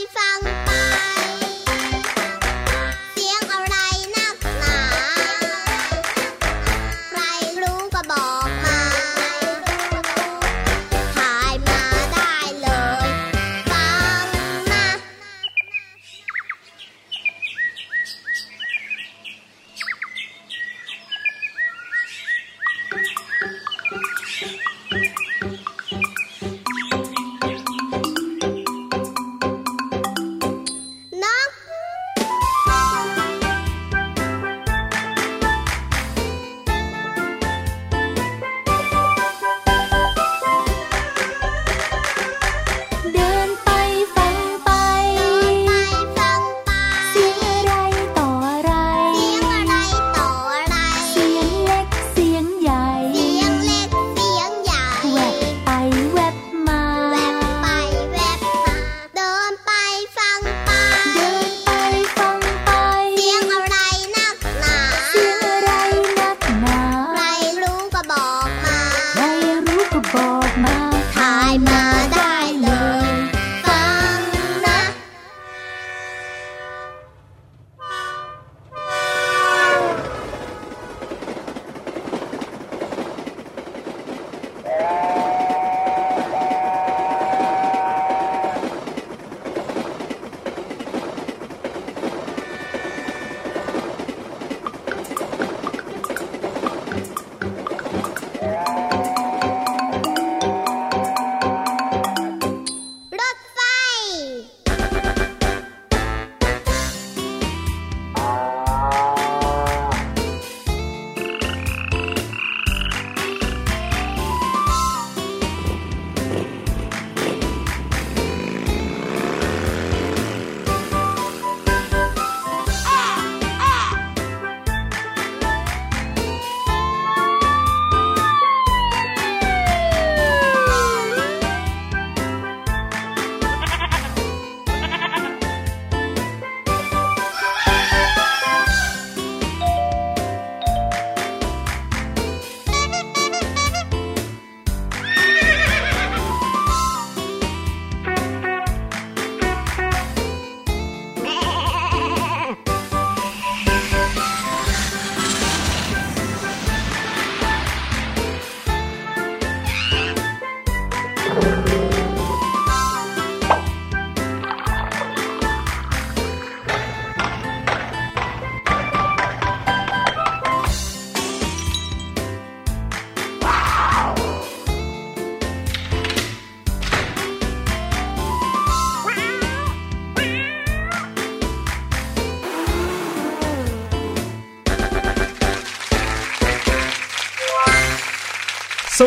西方。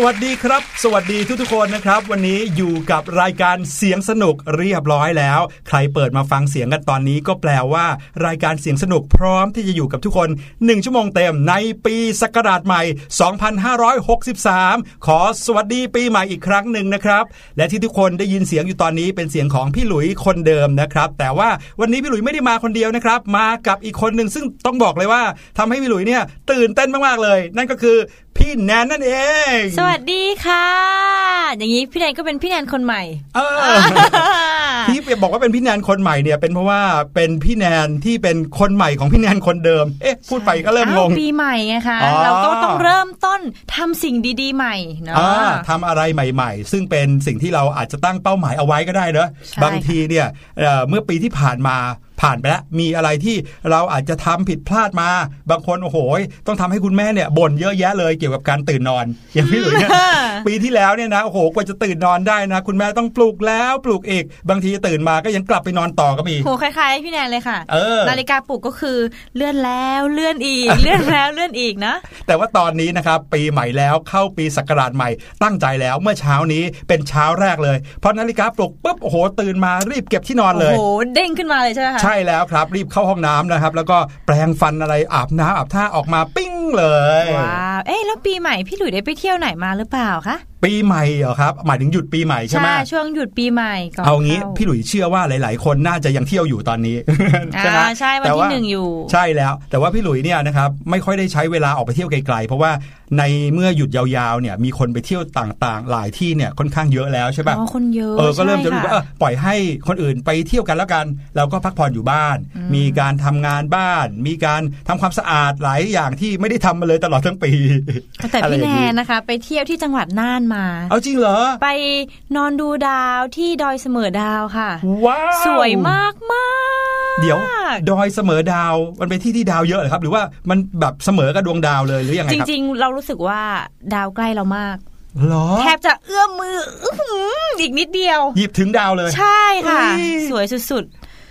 วัสดีครับ สวัสดีทุกๆคนนะครับ วันนี้อยู่กับรายการเสียงสนุกเรียบร้อยแล้ว ใครเปิดมาฟังเสียงกันตอนนี้ก็แปลว่า รายการเสียงสนุกพร้อมที่จะอยู่กับทุกคน 1 ชั่วโมงเต็มในปีศักราชใหม่ 2563 ขอสวัสดีปีใหม่อีกครั้งหนึ่งนะครับ และที่ทุกคนได้ยินเสียงอยู่ตอนนี้เป็นเสียงของพี่หลุยคนเดิมนะครับ แต่ว่าวันนี้พี่หลุยไม่ได้มาคนเดียวนะครับ มากับอีกคนหนึ่งซึ่งต้องบอกเลยว่าทำให้พี่หลุยเนี่ยตื่นเต้นมากๆเลย นั่นก็คือ พี่แนนนั่นเอง สวัสดีค่ะ อย่างนี้พี่แนนก็เป็นพี่แนนคนใหม่ เออที่บอกว่าเป็นพี่แนนคนใหม่เนี่ย เป็นเพราะว่าเป็นพี่แนนที่เป็นคนใหม่ของพี่แนนคนเดิม เอ๊ะ พูดไปก็เริ่มงงอ้าวปีใหม่ไงคะอ๋อเราก็ต้องเริ่มต้นทำสิ่งดีๆ ใหม่เนาะอ่าทำอะไรใหม่ ๆ ซึ่งเป็นสิ่งที่เราอาจจะตั้งเป้าหมายเอาไว้ก็ได้เนอะใช่บางทีเนี่ยเอ่อเมื่อปีที่ผ่านมาผ่านไปแล้วมีอะไรที่เราอาจจะทำผิดพลาดมา บางคนโอ้โหต้องทำให้คุณแม่เนี่ยบ่นเยอะแยะเลยเกี่ยวกับการตื่นนอน อย่างพี่หลุยเนี่ยปีที่แล้วเนี่ยนะโอ้โหกว่าจะตื่นนอนได้นะ คุณแม่ต้องปลุกแล้วปลุกอีกบางทีตื่นมาก็ยังกลับไปนอนต่อก็มีโหคล้ายๆพี่แนนเลยค่ะเออนาฬิกาปลุกก็คือเลื่อนแล้วเลื่อนอีก เลื่อนแล้วเลื่อนอีกนะแต่ว่าตอนนี้นะครับปีใหม่แล้วเข้าปีศักราชใหม่ ตั้งใจแล้วเมื่อเช้านี้เป็นเช้าแรกเลยพอนาฬิกาปลุกปุ๊บโอ้โหตื่นมารีบเก็บที่นอนเลยโอ้โหเด้งขึ้นมาเลยใช่ไหมคะใช่แล้วครับ รีบเข้าห้องน้ำนะครับ แล้วก็แปรงฟันอะไรอาบน้ำอาบท่าออกมาปิ้งเลยว้าวเอ๊ะแล้วปีใหม่พี่หลุยได้ไปเที่ยวไหนมาหรือเปล่าคะปีใหม่เหรอครับหมายถึงหยุดปีใหม่ใช่ไหมช่วงหยุดปีใหม่ก่อนเอางี้ข้พี่หลุยเชื่อว่าหลาย ๆ คนน่าจะยังเที่ยวอยู่ตอนนี้ใช่ไหมอ่าใช่วันแต่ที่หนึ่งอยู่ ใช่แล้ว แต่ว่าพี่หลุยเนี่ยนะครับไม่ค่อยได้ใช้เวลาออกไปเที่ยวไกล ๆ เพราะว่าในเมื่อหยุดยาวๆเนี่ยมีคนไปเที่ยวต่างๆ หลายที่เนี่ยค่อนข้างเยอะแล้วใช่ปะอ๋อคนเยอะเออก็เริ่มจะรู้ใช่ว่าค่เออปล่อยให้คนอื่นไปเที่ยวกันแล้วกันเราก็พักผ่อนอยู่บ้าน มีการทำงานบ้าน มีการทำความสะอาดหลายอย่างที่ไม่ได้ทำมาเลยตลอดทั้งปี แต่อะไรพี่อแนย่างนนะคะ ไปเที่ยวที่จังหวัดน่านมา เอาจริงเหรอ ไปนอนดูดาวที่ดอยเสมอดาวค่ะว้าวสวยมากมากเดี๋ยว ดอยเสมอดาวมันเป็นที่ที่ดาวเยอะเหรอครับ หรือว่ามันแบบเสมอกับดวงดาวเลยหรือยังไงจครับริง ๆ เรารู้สึกว่าดาวใกล้เรามากเหรอแทบจะเอื้อมมืออื้อหืออีกนิดเดียว หยิบถึงดาวเลย ใช่ค่ะเอ้ยสวยสุด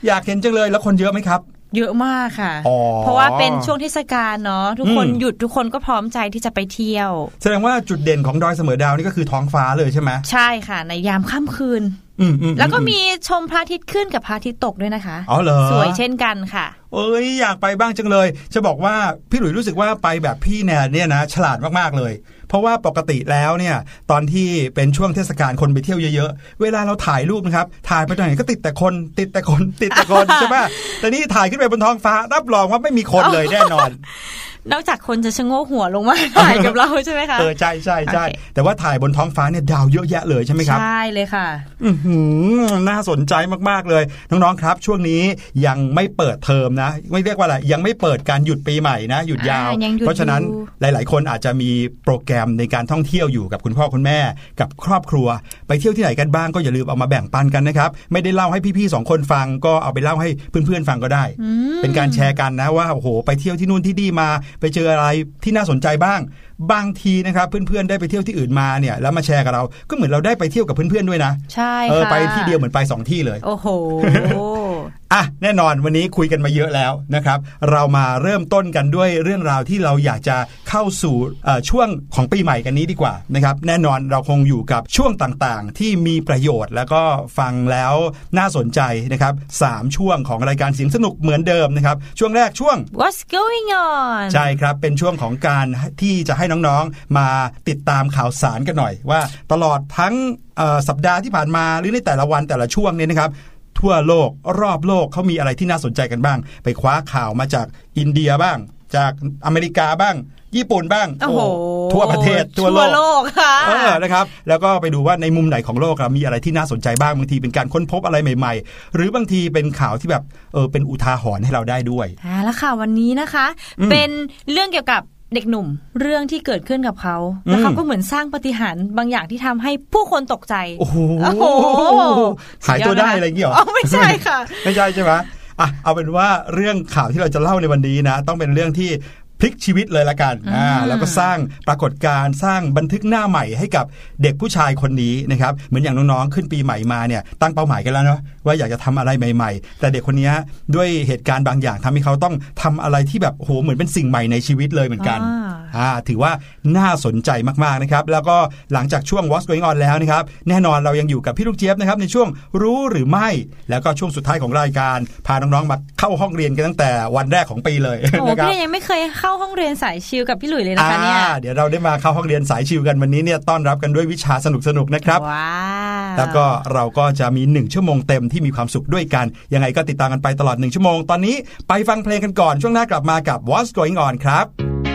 อยากเห็นจังเลยแล้วคนเยอะไหมครับๆ เยอะมากค่ะอ๋อเพราะว่าเป็นช่วงเทศกาลเนาะทุกคนอืมหยุดทุกคนก็พร้อมใจที่จะไปเที่ยว แสดงว่าจุดเด่นของดอยเสมอดาวนี่ก็คือท้องฟ้าเลยใช่ไหมใช่ค่ะ ในยามค่ำคืนอืมอืมแล้วก็อืมีชมพระอาทิตย์ขึ้นกับพระอาทิตย์ตกด้วยนะคะอ๋อเหรอสวยเช่นกันค่ะ เอ้ยอยากไปบ้างจังเลย จะบอกว่าพี่หลุยรู้สึกว่าไปแบบพี่แนนเนี่ยนะ ฉลาดมากๆเลย เพราะว่าปกติแล้วเนี่ยตอนที่เป็นช่วงเทศกาลคนไปเที่ยวเยอะๆ เวลาเราถ่ายรูปนะครับถ่ายไปตรงไหนก็ติดแต่คนติดแต่คนติดแต่คนใช่ไหมแต่นี่ถ่ายขึ้นไปบนท้องฟ้ารับรองว่าไม่มีคนเลยแน่นอนนอกจากคนจะชะโงกหัวลงมาถ่ายกับเราใช่ไหมคะ เออ ใช่ใช่ใช่โอเคแต่ว่าถ่ายบนท้องฟ้าเนี่ยดาวเยอะแยะเลยใช่ไหมครับ ใช่เลยค่ะ อือหือน่าสนใจมาก ๆ เลย น้องๆครับ ช่วงนี้ยังไม่เปิดเทอมนะ ไม่เรียกว่าอะไรยังไม่เปิดการหยุดปีใหม่นะ หยุดยาวอ่ายังหยุดเพราะฉะนั้นอยู่หลาย ๆ คนอาจจะมีโปรแกรมในการท่องเที่ยวอยู่กับคุณพ่อคุณแม่กับครอบครัว ไปเที่ยวที่ไหนกันบ้างก็อย่าลืมเอามาแบ่งปันกันนะครับ ไม่ได้เล่าให้พี่ๆสองคนฟังก็เอาไปเล่าให้เพื่อนๆฟังก็ได้ เป็นการแชร์กันนะว่าโอ้โหไปเที่ยวที่นู่นที่นี่มา ไปเจออะไรที่น่าสนใจบ้าง บางทีนะครับเพื่อนๆได้ไปเที่ยวที่อื่นมาเนี่ยแล้วมาแชร์กับเราก็เหมือนเราได้ไปเที่ยวกับเพื่อนๆด้วยนะใช่เออค่ะไปที่เดียวเหมือนไปสองที่เลย โอ้โห อะแน่นอนวันนี้คุยกันมาเยอะแล้วนะครับ เรามาเริ่มต้นกันด้วยเรื่องราวที่เราอยากจะเข้าสู่เอ่อช่วงของปีใหม่กันนี้ดีกว่านะครับ แน่นอนเราคงอยู่กับช่วงต่างๆ ที่มีประโยชน์แล้วก็ฟังแล้วน่าสนใจนะครับสามช่วงของรายการเสียงสนุกเหมือนเดิมนะครับ ช่วงแรกช่วง What's going on ใช่ครับเป็นช่วงของการที่จะให้น้องๆมาติดตามข่าวสารกันหน่อยว่าตลอดทั้งเอ่อสัปดาห์ที่ผ่านมาหรือในแต่ละวันแต่ละช่วงเนี่ยนะครับ ทั่วโลกรอบโลกเขามีอะไรที่น่าสนใจกันบ้าง ไปคว้าข่าวมาจากอินเดียบ้าง จากอเมริกาบ้าง ญี่ปุ่นบ้างโอ้โหทั่วประเทศทั่วโลกโลกค่ะเออนะครับ แล้วก็ไปดูว่าในมุมไหนของโลกอะมีอะไรที่น่าสนใจบ้างบางทีเป็นการค้นพบอะไรใหม่ ๆ หรือบางทีเป็นข่าวที่แบบเออเป็นอุทาหรณ์ให้เราได้ด้วยอ่าแล้วค่ะวันนี้นะคะอืมเป็นเรื่องเกี่ยวกับ เด็กหนุ่มเรื่องที่เกิดขึ้นกับเขาอืมแล้วเขาก็เหมือนสร้างปาฏิหารย์บางอย่างที่ทำให้ผู้คนตกใจโอ้โหโอ้โหหายตัวได้อะไรอย่างเงี้ยเหรออ๋อไม่ใช่ค่ะ ไม่ใช่ใช่ไหมอะเอาเป็นว่าเรื่องข่าวที่เราจะเล่าในวันนี้นะ ต้องเป็นเรื่องที่ พลิกชีวิตเลยละกันอ่าแล้วก็สร้างปรากฏการณ์สร้างบันทึกหน้าใหม่ให้กับเด็กผู้ชายคนนี้นะครับเหมือนอย่างน้องๆขึ้นปีใหม่มาเนี่ยตั้งเป้าหมายกันแล้วเนาะว่าอยากจะทำอะไรใหม่ ๆ แต่เด็กคนนี้ด้วยเหตุการณ์บางอย่างทำให้เขาต้องทำอะไรที่แบบโหเหมือนเป็นสิ่งใหม่ในชีวิตเลยเหมือนกันอ่าถือว่าน่าสนใจมากๆนะครับแล้วก็หลังจากช่วง What's Going On แล้วนะครับแน่นอนเรายังอยู่กับพี่ลูกเจี๊ยบนะครับในช่วงรู้หรือไม่ แล้วก็ช่วงสุดท้ายของรายการ พาน้องๆมาเข้าห้องเรียนกันตั้งแต่วันแรกของปีเลยโอ้พี่ยังไม่เคยเข้าาห้องเรียนสายชิลกับพี่หลุยเลยนะคะเนี่ยเดี๋ยวเราได้มาเข้าห้องเรียนสายชิลกันวันนี้เนี่ยต้อนรับกันด้วยวิชาสนุกๆนนะครับแล้วก็เราก็จะมีหนึ่งชั่วโมงเต็มที่มีความสุขด้วยกัน ยังไงก็ติดตามกันไปตลอดหนึ่งชั่วโมง ตอนนี้ไปฟังเพลงกันก่อนช่วงหน้ากลับมากับ What's Going On ครับ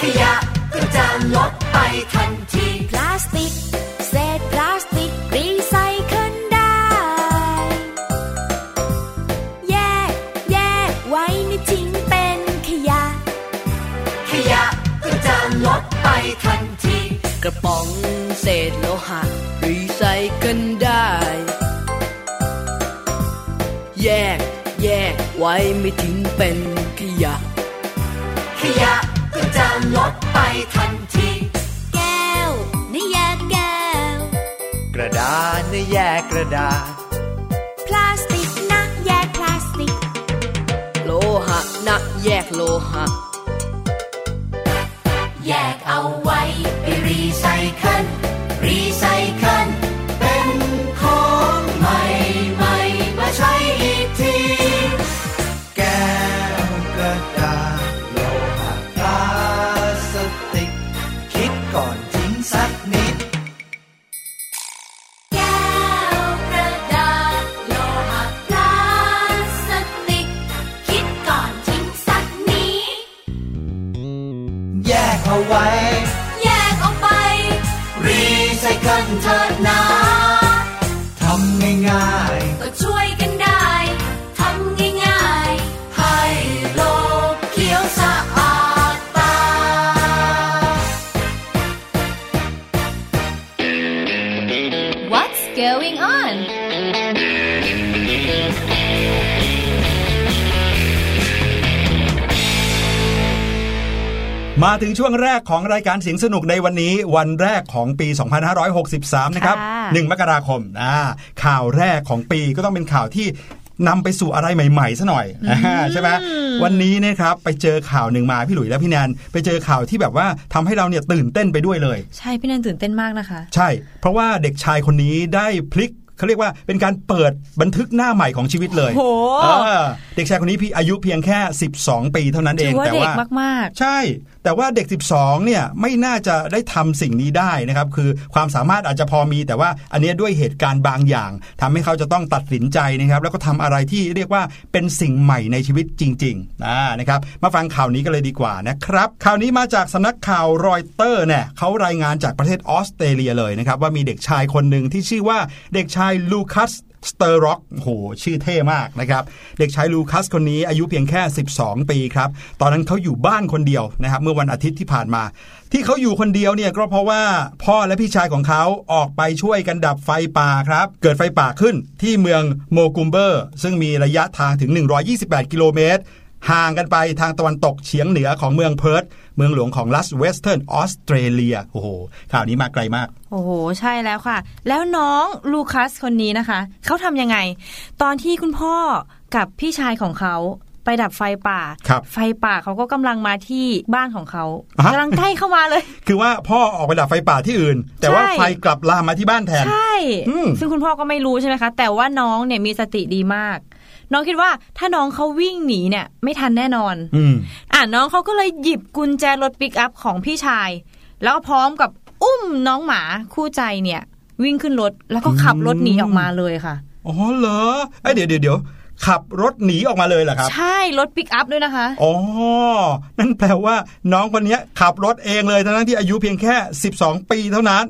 ขยะก็จะลดไปทันที พลาสติก เศษพลาสติกรีไซเคิลได้ แยก แยกไว้ไม่ทิ้งเป็นขยะ ขยะก็จะลดไปทันที กระป๋องเศษโลหะรีไซเคิลได้ แยก แยกไว้ไม่ทิ้งเป็นขยะ ขยะ กระดาษนะแยกกระดาษ พลาสติกนะแยกพลาสติก โลหะนะแยกโลหะ เมาถึงช่วงแรกของรายการเสียงสนุกในวันนี้ วันแรกของปี 2563 นะครับค่ะ1มกราคมอ่าข่าวแรกของปีก็ต้องเป็นข่าวที่นำไปสู่อะไรใหม่ๆซะหน่อยอ่าใช่ไหมวันนี้นะครับไปเจอข่าวหนึ่งมาพี่หลุยและพี่แนนไปเจอข่าวที่แบบว่าทำให้เราเนี่ยตื่นเต้นไปด้วยเลย ใช่พี่แนนตื่นเต้นมากนะคะ ใช่ เพราะว่าเด็กชายคนนี้ได้พลิกเขาเรียกว่าเป็นการเปิดบันทึกหน้าใหม่ของชีวิตเลยโหเออเด็กชายคนนี้พี่อายุเพียงแค่ 12 ปีเท่านั้นเอถืงอว่าแต่เด็กว่ามากใช่แต่ว่าเด็ก 12เนี่ยไม่น่าจะได้ทำสิ่งนี้ได้นะครับคือความสามารถอาจจะพอมี แต่ว่าอันนี้ด้วยเหตุการณ์บางอย่างทำให้เขาจะต้องตัดสินใจนะครับแล้วก็ทำอะไรที่เรียกว่าเป็นสิ่งใหม่ในชีวิตจริงๆอ่านะครับมาฟังข่าวนี้กันเลยดีกว่านะครับข่าวนี้มาจากสำนักข่าวรอยเตอร์เนี่ยเขารายงานจากประเทศออสเตรเลียเลยนะครับว่ามีเด็กชายคนหนึ่งที่ชื่อว่าเด็กชายลูคัส สเตอร์ร็อกโห ชื่อเท่มากนะครับ เด็กชายลูคัสคนนี้อายุเพียงแค่ 12 ปีครับ ตอนนั้นเขาอยู่บ้านคนเดียวนะครับ เมื่อวันอาทิตย์ที่ผ่านมา ที่เขาอยู่คนเดียวเนี่ยก็เพราะว่าพ่อและพี่ชายของเขาออกไปช่วยกันดับไฟป่าครับ เกิดไฟป่าขึ้นที่เมืองโมกุมเบอร์ ซึ่งมีระยะทางถึง 128 กิโลเมตร ห่างกันไปทางตะวันตกเฉียงเหนือของเมืองเพิร์ธเมืองหลวงของรัฐเวสเทิร์นออสเตรเลียโอ้โหข่าวนี้มาไกลมากๆโอ้โห ใช่แล้วค่ะ แล้วน้องลูคัสคนนี้นะคะ เขาทำยังไง ตอนที่คุณพ่อกับพี่ชายของเขาไปดับไฟป่าครับไฟป่าเขาก็กำลังมาที่บ้านของเขาอะกำลังใกล้เข้ามาเลย คือว่าพ่อออกไปดับไฟป่าที่อื่น แต่ว่าใช่ไฟกลับลามมาที่บ้านแทน ใช่อืมซึ่งคุณพ่อก็ไม่รู้ใช่ไหมคะ แต่ว่าน้องเนี่ยมีสติดีมาก น้องคิดว่าถ้าน้องเขาวิ่งหนีเนี่ย ไม่ทันแน่นอน อืมอะน้องเขาก็เลยหยิบกุญแจรถปิกอัพของพี่ชาย แล้วก็พร้อมกับอุ้มน้องหมาคู่ใจเนี่ย วิ่งขึ้นรถแล้วก็ขับรถหนีออกมาเลยค่ะอ๋อเหรอเอ้ยเดี๋ยวเดี๋ยวเดี๋ยวขับรถหนีออกมาเลยเหรอครับ ใช่รถปิกอัพด้วยนะคะอ๋อนั่นแปลว่าน้องคนเนี้ยขับรถเองเลยทั้งๆที่อายุเพียงแค่ 12 ปีเท่านั้น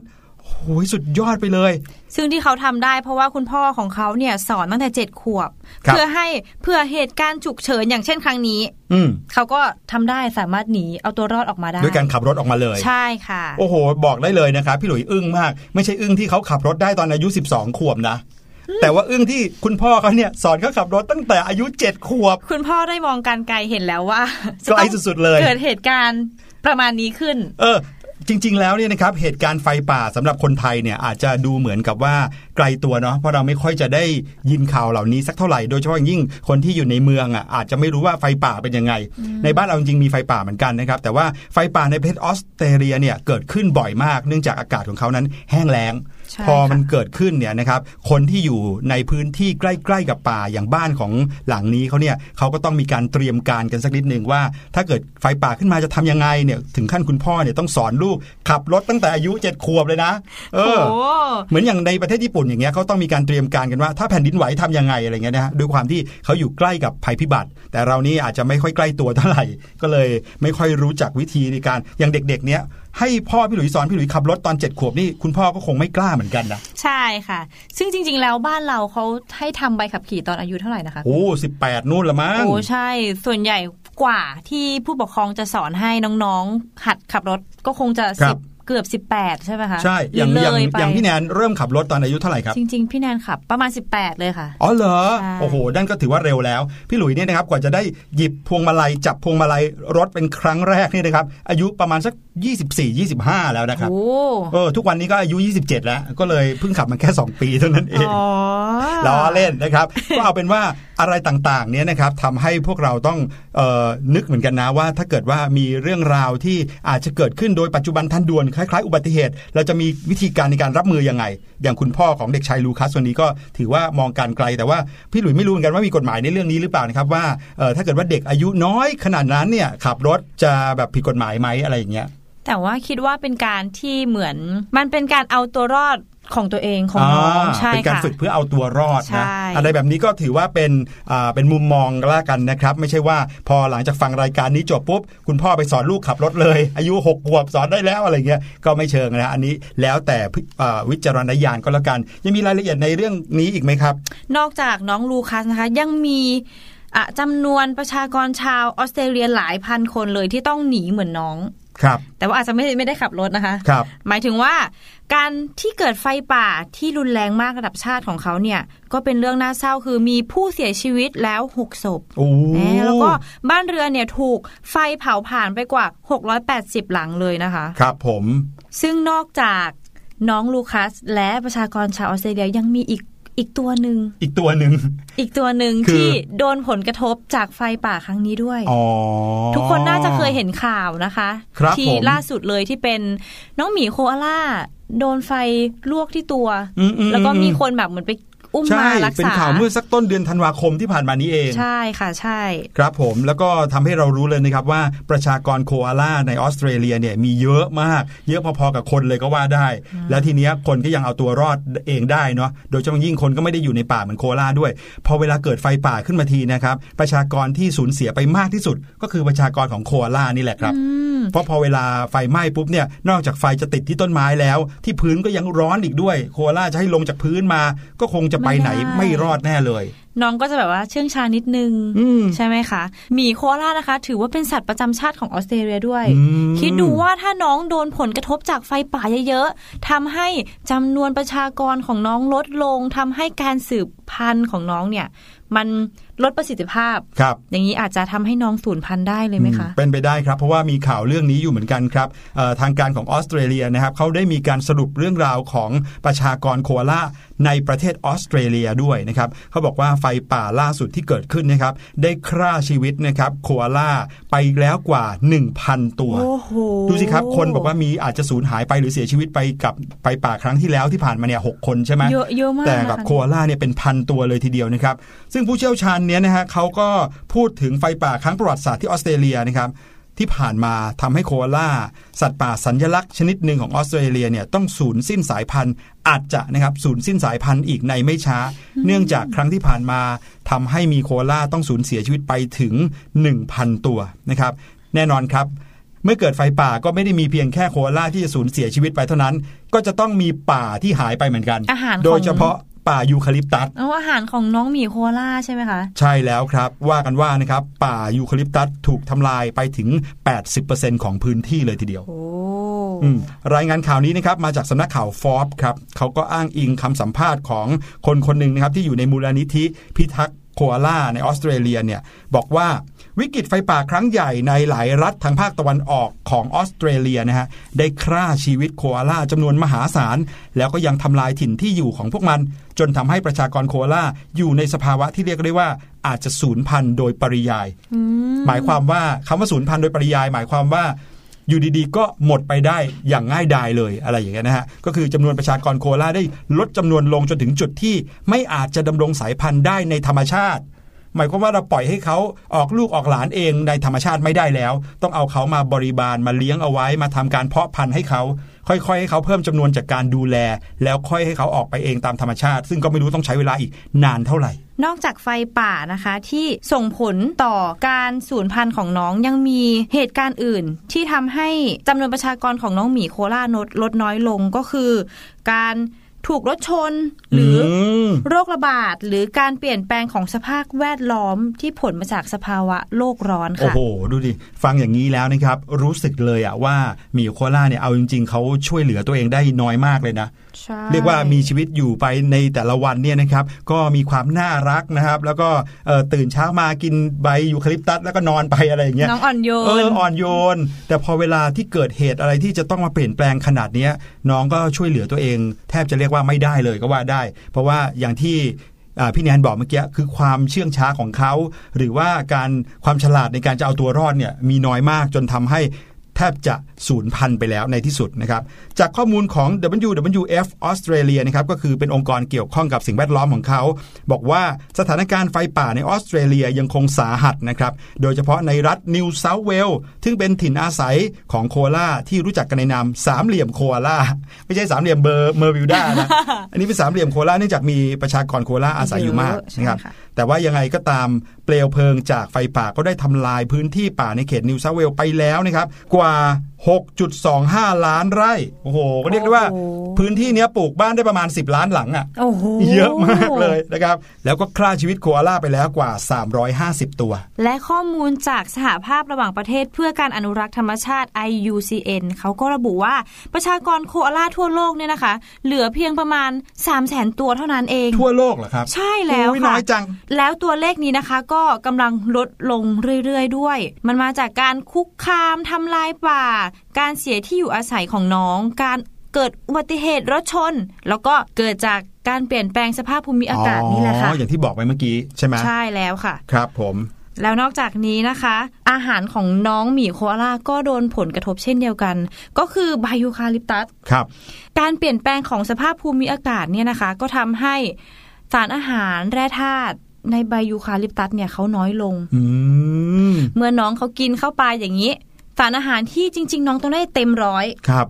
โอ้ยสุดยอดไปเลย ซึ่งที่เขาทำได้เพราะว่าคุณพ่อของเขาเนี่ยสอนตั้งแต่เจ็ดขวบครับเพื่อให้เพื่อเหตุการณ์ฉุกเฉินอย่างเช่นครั้งนี้ อืมเขาก็ทำได้สามารถหนีเอาตัวรอดออกมาได้ ด้วยการขับรถออกมาเลย ใช่ค่ะ โอ้โห บอกได้เลยนะครับพี่หลุยอึ้งมาก ไม่ใช่อึ้งที่เขาขับรถได้ตอนอายุ 12 ขวบนะแต่ว่าอึ้งที่คุณพ่อเขาเนี่ยสอนเขาขับรถตั้งแต่อายุ7ขวบ คุณพ่อได้มองการไกลเห็นแล้วว่าไกลสุดๆเลย เกิดเหตุการณ์ประมาณนี้ขึ้น เออ จริง ๆ แล้วเนี่ยนะครับเหตุการณ์ไฟป่าสำหรับคนไทยเนี่ยอาจจะดูเหมือนกับว่าไกลตัวเนาะเพราะเราไม่ค่อยจะได้ยินข่าวเหล่านี้สักเท่าไหร่โดยเฉพาะอย่างยิ่งคนที่อยู่ในเมืองอะอาจจะไม่รู้ว่าไฟป่าเป็นยังไง ในบ้านเราจริงๆมีไฟป่าเหมือนกันนะครับแต่ว่าไฟป่าในประเทศออสเตรเลียเนี่ยเกิดขึ้นบ่อยมากเนื่องจากอากาศของเขานั้นแห้งแล้งใช่ พอมันค่ะเกิดขึ้นเนี่ยนะครับคนที่อยู่ในพื้นที่ใกล้ ๆ กับป่าอย่างบ้านของหลังนี้เขาเนี่ยเขาก็ต้องมีการเตรียมการกันสักนิดหนึ่งว่า ถ้าเกิดไฟป่าขึ้นมาจะทำยังไงเนี่ยถึงขั้นคุณพ่อเนี่ยต้องสอนลูกขับรถตั้งแต่อายุเจ็ดขวบเลยนะ เออโอ้เหมือนอย่างในประเทศญี่ปุ่นอย่างเงี้ยเขาต้องมีการเตรียมการกันว่า ถ้าแผ่นดินไหวทำยังไงอะไรเงี้ยนะฮะด้วยความที่เขาอยู่ใกล้กับภัยพิบัติ แต่เรานี่อาจจะไม่ค่อยใกล้ตัวเท่าไหร่ก็เลย ไม่ค่อยรู้จักวิธีในการอย่างเด็กๆเนี้ย ให้พ่อพี่หลุยสอนพี่หลุยขับรถตอนเจ็ดขวบนี่คุณพ่อก็คงไม่กล้าเหมือนกันนะใช่ค่ะ ซึ่งจริง ๆ แล้วบ้านเราเขาให้ทำใบขับขี่ตอนอายุเท่าไหร่นะคะโอ้สิบแปดนู่นละมั้งโอ้ใช่ ส่วนใหญ่กว่าที่ผู้ปกครองจะสอนให้น้องๆ หัดขับรถก็คงจะครัสิบบ เกือบ 18 ใช่ไหมคะ ใช่ อย่างหรือย่างเลยไปอย่างพี่แนนเริ่มขับรถตอนอายุเท่าไหร่ครับ จริง ๆ พี่แนนขับประมาณ 18 เลยค่ะ อ๋อเหรอใช่โอ้โหนั่นก็ถือว่าเร็วแล้ว พี่หลุยเนี่ยนะครับ กว่าจะได้หยิบพวงมาลัย จับพวงมาลัยรถเป็นครั้งแรกนี่นะครับ อายุประมาณสัก 24 25 แล้วนะครับโอ้เออ ทุกวันนี้ก็อายุ 27 แล้ว ก็เลยเพิ่งขับมาแค่ 2 ปีเท่านั้นเองอ๋อล้อเล่นนะครับ ก็เอาเป็นว่าอะไรต่างๆ เนี่ยนะครับทำให้พวกเราต้องเออนึกเหมือนกันนะว่า ถ้าเกิดว่ามีเรื่องราวที่อาจจะเกิดขึ้นโดยปัจจุบันทันด่วนคล้ายๆ อุบัติเหตุ เราจะมีวิธีการในการรับมือยังไง อย่างคุณพ่อของเด็กชายลูคัสวันนี้ก็ถือว่ามองการไกล แต่ว่าพี่หลุยไม่รู้เหมือนกันว่ามีกฎหมายในเรื่องนี้หรือเปล่านะครับว่าถ้าเกิดว่าเด็กอายุน้อยขนาดนั้นเนี่ยขับรถจะแบบผิดกฎหมายไหมอะไรอย่างเงี้ยแต่ว่าคิดว่าเป็นการที่เหมือนมันเป็นการเอาตัวรอด ของตัวเองของน้องาใช่เป็นการค่ะฝึกเพื่อเอาตัวรอดใช่นะอะไรแบบนี้ก็ถือว่าเป็นอ่าเป็นมุมมองละกันนะครับ ไม่ใช่ว่าพอหลังจากฟังรายการนี้จบปุ๊บ คุณพ่อไปสอนลูกขับรถเลย อายุ6ขวบสอนได้แล้วอะไรเงี้ยก็ไม่เชิงนะอันนี้แล้วแต่พิอ่าวิจารณญาณก็แล้วกัน ยังมีรายละเอียดในเรื่องนี้อีกไหมครับ นอกจากน้องลูคัสนะคะยังมีอะจำนวนประชากรชาวออสเตรเลียหลายพันคนเลยที่ต้องหนีเหมือนน้อง ครับ แต่ว่าอาจจะไม่ไม่ได้ขับรถนะคะครับหมายถึงว่าการที่เกิดไฟป่าที่รุนแรงมากระดับชาติของเขาเนี่ย ก็เป็นเรื่องน่าเศร้าคือมีผู้เสียชีวิตแล้ว 6 ศพโอ้แหมแล้วก็บ้านเรือนเนี่ยถูกไฟเผาผ่านไปกว่า 680 หลังเลยนะคะ ครับผม ซึ่งนอกจากน้องลูคัสและประชากรชาวออสเตรเลียยังมีอีก อีกตัวหนึ่งอีกตัวหนึ่งอีกตัวหนึ่งคือที่โดนผลกระทบจากไฟป่าครั้งนี้ด้วยอ๋อทุกคนน่าจะเคยเห็นข่าวนะคะครับที่ผมล่าสุดเลยที่เป็นน้องหมีโคอาล่าโดนไฟลวกที่ตัวอืมอืมแล้วก็มีคนแบบเหมือนไป อุ้มใช่มารักเป็นษาข่าวเมื่อสักต้นเดือนธันวาคมที่ผ่านมานี้เองใช่ค่ะใช่ ครับผมแล้วก็ทำให้เรารู้เลยนะครับว่าประชากรโคอาล่าในออสเตรเลียเนี่ยมีเยอะมาก เยอะพอๆกับคนเลยก็ว่าได้ แล้วทีเนี้ยคนก็ยังเอาตัวรอดเองได้เนาะโดยเฉพาะยิ่งคนก็ไม่ได้อยู่ในป่าเหมือนโคอาล่าด้วย พอเวลาเกิดไฟป่าขึ้นมาทีนะครับประชากรที่สูญเสียไปมากที่สุด ก็คือประชากรของโคอาล่านี่แหละครับเพราะพอเวลาไฟไหม้ปุ๊บเนี่ยนอกจากไฟจะติดที่ต้นไม้แล้ว ที่พื้นก็ยังร้อนอีกด้วย โคอาล่าจะให้ลงจากพื้นมา ก็คงจะไปไหนไม่ได้ไม่รอดแน่เลย น้องก็จะแบบว่าเชื่องชานิดนึงอืมใช่ไหมคะหมีโคอาล่านะคะ ถือว่าเป็นสัตว์ประจำชาติของออสเตรเลียด้วยอืมคิดดูว่าถ้าน้องโดนผลกระทบจากไฟป่าเยอะๆทำให้จำนวนประชากรของน้องลดลงทำให้การสืบพันธุ์ของน้องเนี่ย มัน ลดประสิทธิภาพครับอย่างนี้อาจจะทำให้น้องสูญพันธุ์ได้เลยไหมคะอืเป็นไปได้ครับ เพราะว่ามีข่าวเรื่องนี้อยู่เหมือนกันครับเอ่อทางการของออสเตรเลียนะครับเขาได้มีการสรุปเรื่องราวของประชากรโคอาล่าในประเทศออสเตรเลียด้วยนะครับเขาบอกว่าไฟป่าล่าสุดที่เกิดขึ้นนะครับได้ฆ่าชีวิตนะครับโคอาล่าไปแล้วกว่า 1,000 ตัวโอ้โหดูสิครับคนบอกว่ามีอาจจะสูญหายไปหรือเสียชีวิตไปกับไปป่าครั้งที่แล้วที่ผ่านมาเนี่ยหกคนใช่ไหมเยอะเยอะมากแต่กับนะคะโคอาล่าเนี่ยเป็นพันตัวเลยทีเดียวนะครับซึ่งผู้เชี่ยวชาญเนี้ยนะฮะเขาก็พูดถึงไฟป่าครั้งประวัติศาสตร์ที่ออสเตรเลียนะครับที่ผ่านมาทำให้โคอาล่าสัตว์ป่าสัญลักษณ์ชนิดหนึ่งของออสเตรเลียเนี่ยต้องสูญสิ้นสายพันธุ์ อาจจะนะครับสูญสิ้นสายพันธุ์อีกในไม่ช้า เนื่องจากครั้งที่ผ่านมาทำให้มีโคอาล่าต้องสูญเสียชีวิตไปถึง 1,000 ตัวนะครับแน่นอนครับ เมื่อเกิดไฟป่าก็ไม่ได้มีเพียงแค่โคอาล่าที่จะสูญเสียชีวิตไปเท่านั้น ก็จะต้องมีป่าที่หายไปเหมือนกันอาหารของโดยเฉพาะ ป่ายูคาลิปตัสเอาอาหารของน้องหมีโคอาล่าใช่ไหมคะ ใช่แล้วครับ ว่ากันว่านะครับ ป่ายูคาลิปตัสถูกทำลายไปถึง 80%ของพื้นที่เลยทีเดียวโอ้อืมรายงานข่าวนี้นะครับมาจากสำนักข่าวฟอร์บครับเขาก็อ้างอิงคำสัมภาษณ์ของคนคนหนึ่งนะครับที่อยู่ในมูลนิธิพิทักษ์ โคอาล่าในออสเตรเลียเนี่ยบอกว่าวิกฤตไฟป่าครั้งใหญ่ในหลายรัฐทางภาคตะวันออกของออสเตรเลียนะฮะได้ฆ่าชีวิตโคอาล่าจำนวนมหาศาล แล้วก็ยังทำลายถิ่นที่อยู่ของพวกมัน จนทำให้ประชากรโคอาล่าอยู่ในสภาวะที่เรียกได้ว่าอาจจะสูญพันธุ์โดยปริยาย หมายความว่าคำว่าสูญพันธุ์โดยปริยาย หมายความว่า อยู่ดีๆ ก็หมดไปได้อย่างง่ายดายเลยอะไรอย่างเงี้ยนะฮะก็คือจำนวนประชากรโคอาลาได้ลดจำนวนลงจนถึงจุดที่ไม่อาจจะดำรงสายพันธุ์ได้ในธรรมชาติ หมายความว่าเราปล่อยให้เขาออกลูกออกหลานเองในธรรมชาติไม่ได้แล้ว ต้องเอาเขามาบริบาลมาเลี้ยงเอาไว้มาทำการเพาะพันธุ์ให้เขา ค่อยๆให้เขาเพิ่มจำนวนจากการดูแล แล้วค่อยให้เขาออกไปเองตามธรรมชาติ ซึ่งก็ไม่รู้ต้องใช้เวลาอีกนานเท่าไหร่นอกจากไฟป่านะคะที่ส่งผลต่อการสูญพันธุ์ของน้องยังมีเหตุการณ์อื่น ที่ทำให้จำนวนประชากรของน้องหมีโคลาลดลดน้อยลงก็คือ การ ถูกรถชน หรืออมโรคระบาด หรือการเปลี่ยนแปลงของสภาพแวดล้อมที่ผลมาจากสภาวะโลกร้อนโอ้ค่ะโห ดูดิ ฟังอย่างนี้แล้วนะครับ รู้สึกเลยอะว่าหมีโคอาล่าเนี่ยเอาจริง ๆเขาช่วยเหลือตัวเองได้น้อยมากเลยนะใช่เรียกว่ามีชีวิตอยู่ไปในแต่ละวันเนี่ยนะครับ ก็มีความน่ารักนะครับ แล้วก็เอ่อตื่นเช้ามากินใบยูคาลิปตัสแล้วก็นอนไปอะไรอย่างเงี้ยน้องอ่อนโยเออนอ่อนโยน แต่พอเวลาที่เกิดเหตุอะไรที่จะต้องมาเปลี่ยนแปลงขนาดเนี้ย น้องก็ช่วยเหลือตัวเอง แทบจะเรียกว่าไม่ได้เลยก็ว่าได้ เพราะว่าอย่างที่อ่าพี่แนนบอกเมื่อกี้คือความเชื่องช้าของเขา หรือว่าการความฉลาดในการจะเอาตัวรอดเนี่ยมีน้อยมากจนทำให้แทบจะ สูญพันธุ์ไปแล้วในที่สุดนะครับจากข้อมูลของ WWF ออสเตรเลียนะครับก็คือเป็นองค์กรเกี่ยวข้องกับสิ่งแวดล้อมของเขา บอกว่าสถานการณ์ไฟป่าในออสเตรเลียยังคงสาหัสนะครับโดยเฉพาะในรัฐนิวเซาท์เวลซึ่งเป็นถิ่นอาศัยของโคอาล่าที่รู้จักกันในนามสามเหลี่ยมโคอาล่าไม่ใช่สามเหลี่ยมเบอร์เมอร์วิวด้านะอันนี้เป็นสามเหลี่ยมโคอาล่าเนื่องจากมีประชากรโคอาล่าอาศัยอยู่มากเยอะใช่นะครับค่ะแต่ว่ายังไงก็ตามเปลวเพลิงจากไฟป่าก็ได้ทำลายพื้นที่ป่าในเขตนิวเซาท์เวลไปแล้วนะครับกว่า 6.25 ล้านไร่ โอ้โห ก็เรียกได้ว่าโอ้โหพื้นที่เนี้ยปลูกบ้านได้ประมาณ 10 ล้านหลังอะ่ะโอ้โหเยอะมากเลยนะครับ แล้วก็ฆ่าชีวิตโคอาล่าไปแล้วกว่า 350 ตัว และข้อมูลจากสหภาพระหว่างประเทศเพื่อการอนุรักษ์ธรรมชาติ IUCN เขาก็ระบุว่าประชากรโคอาล่าทั่วโลกเนี่ยนะคะ เหลือเพียงประมาณ 3 0 0แสนตัวเท่านั้นเอง ทั่วโลกเหรอครับ ใช่แล้วอุ๊ยค่ะน้อยจัง แล้วตัวเลขนี้นะคะ ก็กำลังลดลงเรื่อยๆด้วย มันมาจากการคุกคามทำลายป่าการเสียที่อยู่อาศัยของน้อง การเกิดอุบัติเหตุรถชน แล้วก็เกิดจากการเปลี่ยนแปลงสภาพภูมิอากาศนี่แหละค่ะอ๋ออย่างที่บอกไปเมื่อกี้ใช่ไหมใช่แล้วค่ะ ครับผมแล้วนอกจากนี้นะคะ อาหารของน้องหมีโคอาล่าก็โดนผลกระทบเช่นเดียวกัน ก็คือไบโอคาลิปตัสครับ การเปลี่ยนแปลงของสภาพภูมิอากาศเนี่ยนะคะ ก็ทำให้สารอาหารแร่ธาตุในไบยูคาลิปตัสเนี่ยเขาน้อยลงอืมเมื่อน้องเขากินเข้าไปอย่างนี้ สารอาหารที่จริง ๆ น้องต้องได้เต็มร้อยครับ